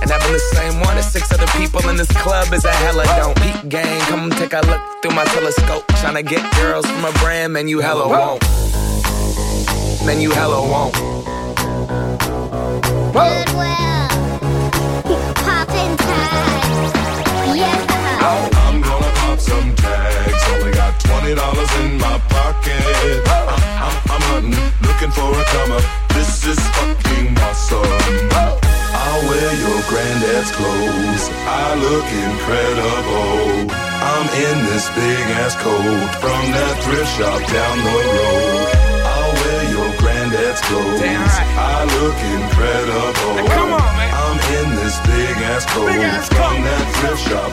[SPEAKER 29] And having the same one as six other people in this club is a hella don't. Peak gang, come take a look through my telescope. Tryna get girls from a brand, man, you hella won't. Man, you hella won't.
[SPEAKER 31] Goodwill. Poppin' tags. Yeah. Uh-huh.
[SPEAKER 28] I'm gonna pop some tags. Only got twenty dollars in my pocket. I'm, I'm, hunting, looking for a come up. This is fucking awesome. I'll wear your granddad's clothes. I look incredible. I'm in this big ass coat from that thrift shop down the road. I'll wear your granddad's clothes. I look incredible. come on, man. I'm in this big ass coat from that thrift shop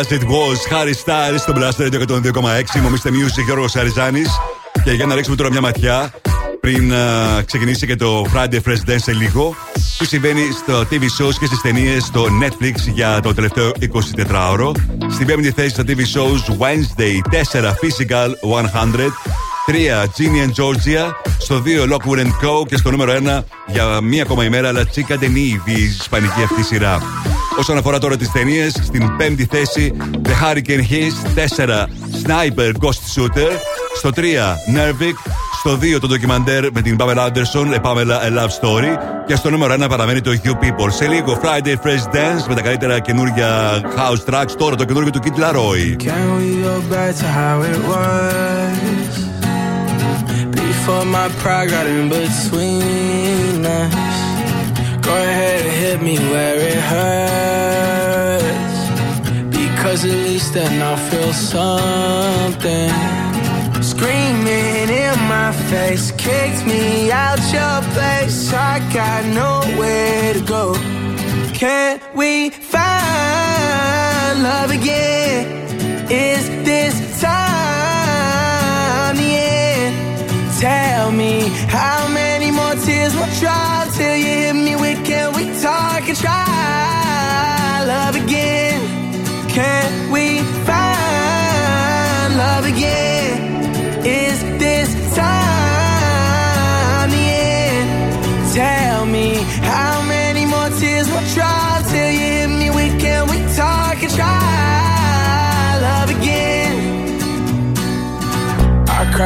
[SPEAKER 2] As It Was, Harry Styles στο Blast Radio 102,6. Μομίστε Music, Γιώργος Αριζάνης. Και για να ρίξουμε τώρα μια ματιά, πριν uh, ξεκινήσει και το Friday Fresh Dance σε λίγο, τι συμβαίνει στο TV shows και στις ταινίες στο Netflix για το τελευταίο 24ωρο. Στην πέμπτη θέση στα TV shows Wednesday 4 Physical 100. 3 Ginny and Georgia. Στο 2 Lockwood Co. Και στο νούμερο 1 για μία ακόμα ημέρα La Chica de Nive, η ισπανική αυτή σειρά. Όσον αφορά τώρα τι ταινίε, στην πέμπτη θέση The Hurricane His, 4 Sniper Ghost Shooter, στο 3 Nervic, στο 2 το ντοκιμαντέρ με την Pamela Anderson, A Pamela A Love Story και στο νούμερο 1 παραμένει το You People. Σε λίγο Friday Fresh Dance με τα καλύτερα καινούργια house tracks, τώρα το καινούργιο του Kid Laroi.
[SPEAKER 15] Can we go back to how it was? Before my pride got in between us. Go ahead and hit me where it hurts. Because at least then I'll feel something. Screaming in my face, kicked me out your place. I got nowhere to go. Can we find love again? Is this time the end? Tell me how many more tears will drop till it's hard to try love again. Can't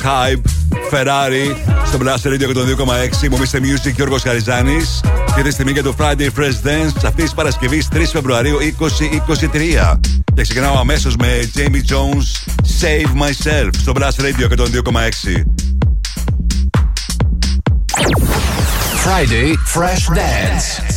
[SPEAKER 2] James Hype, Ferrari, στο Blast Radio 102,6. Μου Mr. Music Γιώργο Χαριζάνη. Και τη στιγμή για το Friday Fresh Dance αυτή τη Παρασκευή 3 Φεβρουαρίου 2023. Και ξεκινάω αμέσω με Jamie Jones Save Myself στο Blast Radio 102,6.
[SPEAKER 7] Friday Fresh Dance.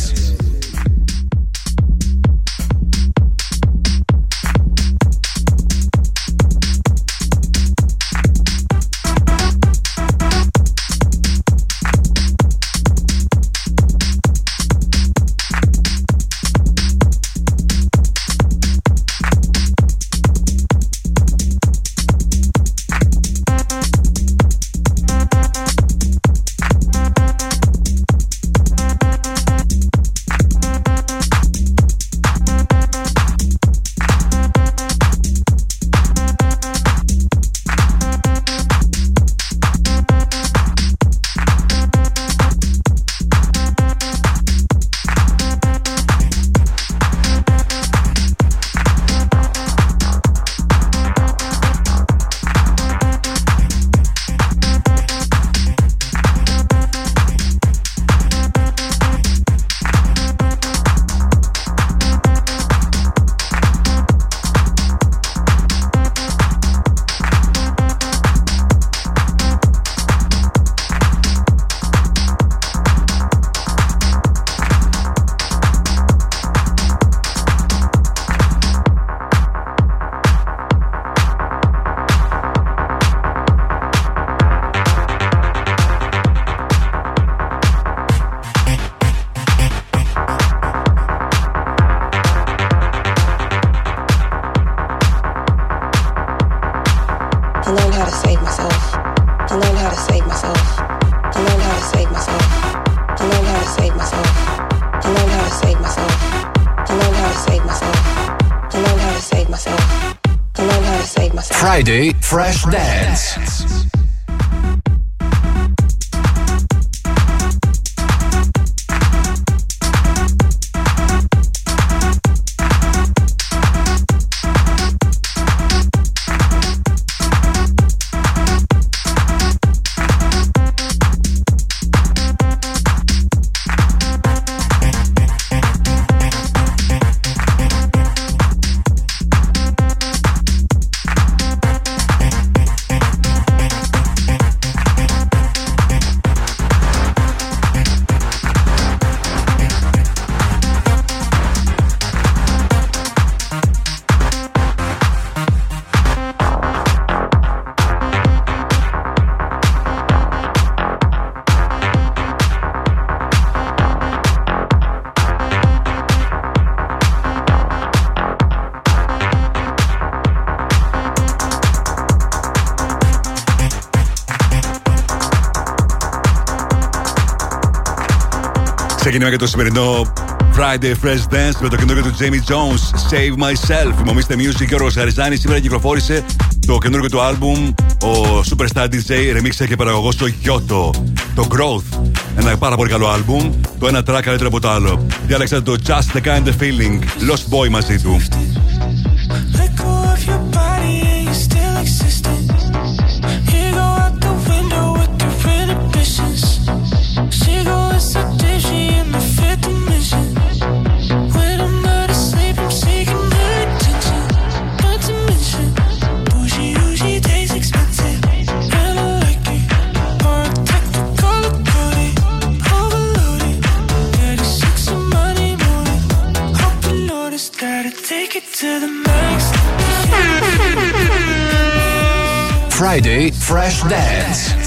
[SPEAKER 2] Ξεκινάμε και το σημερινό Friday Fresh Dance με το καινούργιο του Jamie Jones Save Myself. Φημομίστε Music και ο Ροσαριζάνη σήμερα κυκλοφόρησε το καινούργιο του άλμπουμ. Ο Superstar DJ ρεμίξε και παραγωγός στο Γιώτο. Το Growth. Ένα πάρα πολύ καλό άλμπουμ. Το ένα track καλύτερο από το άλλο. Διάλεξα το Just the Kind of Feeling. Lost Boy μαζί του.
[SPEAKER 26] Friday Fresh Dance.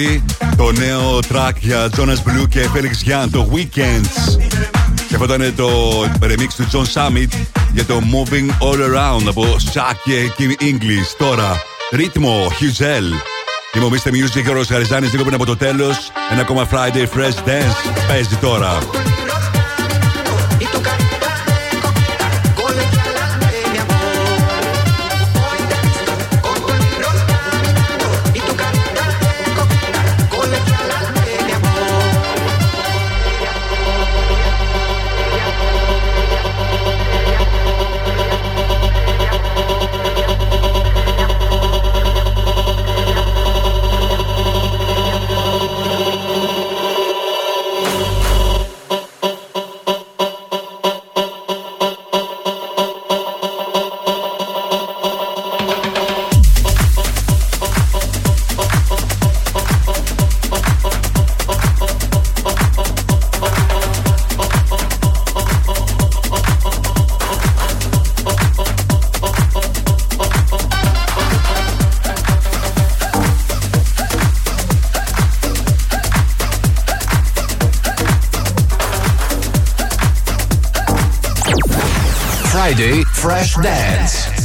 [SPEAKER 2] Τετάρτη το νέο track για Jonas Blue και Felix Jan, το Weekends. Και αυτό ήταν το remix του John Summit για το Moving All Around από Shaq και Kim English. Τώρα, ρύθμο, Χιουζέλ. Θυμομίστε Music, ο Ροζαριζάνης λίγο πριν από το τέλος. Ένα ακόμα Friday Fresh Dance παίζει τώρα.
[SPEAKER 7] Friday Fresh Dance.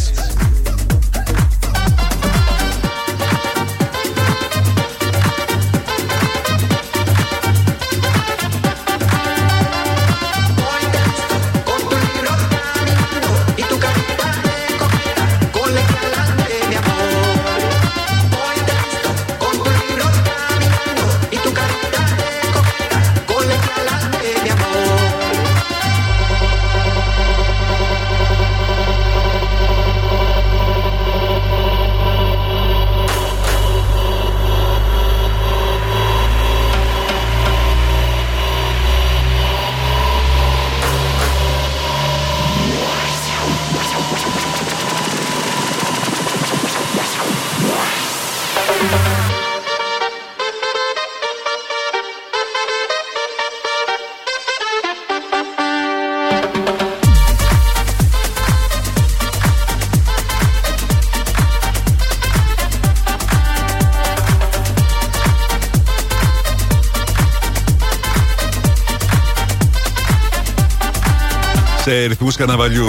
[SPEAKER 2] Καρναβαλιού.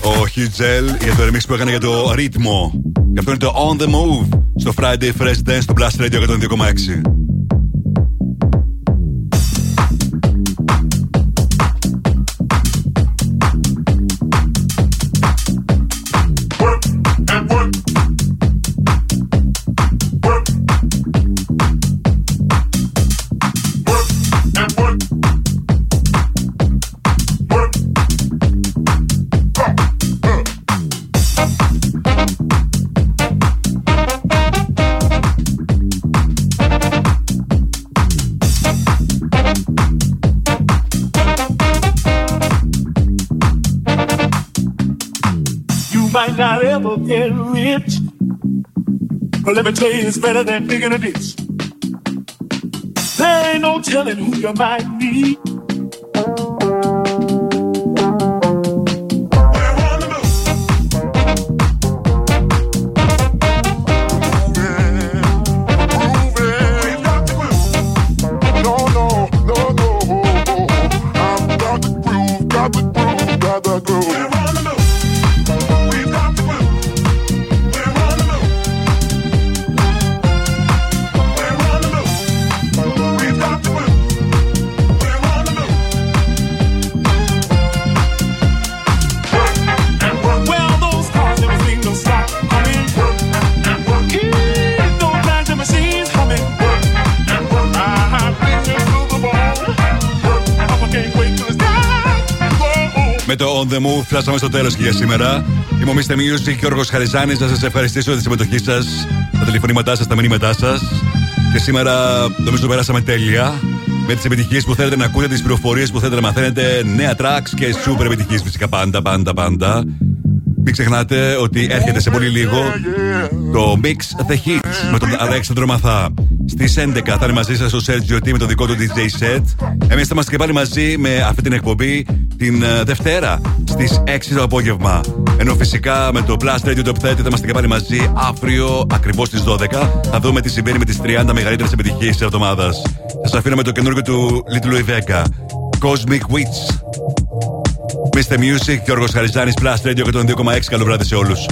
[SPEAKER 2] Ο Χιτζέλ για το remix που έκανε για το ρύθμο. Και αυτό είναι το On the Move στο Friday Fresh Dance στο Blast Radio 102,6.
[SPEAKER 4] Tell you, it's better than digging a ditch. There ain't no telling who you might be.
[SPEAKER 2] The Move. Φτάσαμε στο τέλος και για σήμερα. Είμαι ο Mr. Music και ο Όργο Χαριζάνης. Να σας ευχαριστήσω για τη συμμετοχή σας, τα τηλεφωνήματά σας, τα μηνύματά σας. Και σήμερα νομίζω πέρασαμε τέλεια. Με τις επιτυχίες που θέλετε να ακούτε, τις πληροφορίες που θέλετε να μαθαίνετε, νέα tracks και super επιτυχίες φυσικά πάντα, πάντα, πάντα. Μην ξεχνάτε ότι έρχεται σε πολύ λίγο το Mix The Hits με τον Αλέξανδρο Μαθά. Στις 11 θα είναι μαζί σας ο Sergio T με το δικό του DJ set. Εμείς θα είμαστε και πάλι μαζί με αυτή την εκπομπή την ε, Δευτέρα στις 6 το απόγευμα. Ενώ φυσικά με το Plus Radio Top 30 θα είμαστε και πάλι μαζί αύριο ακριβώς στις 12. Θα δούμε τι συμβαίνει με τις 30 μεγαλύτερες επιτυχίες της εβδομάδας. Σας αφήνω με το καινούργιο του Little Iveka. Cosmic Witch. Mr. Music, Γιώργος Χαριζάνης, Plus Radio 102,6. Καλό βράδυ σε όλους.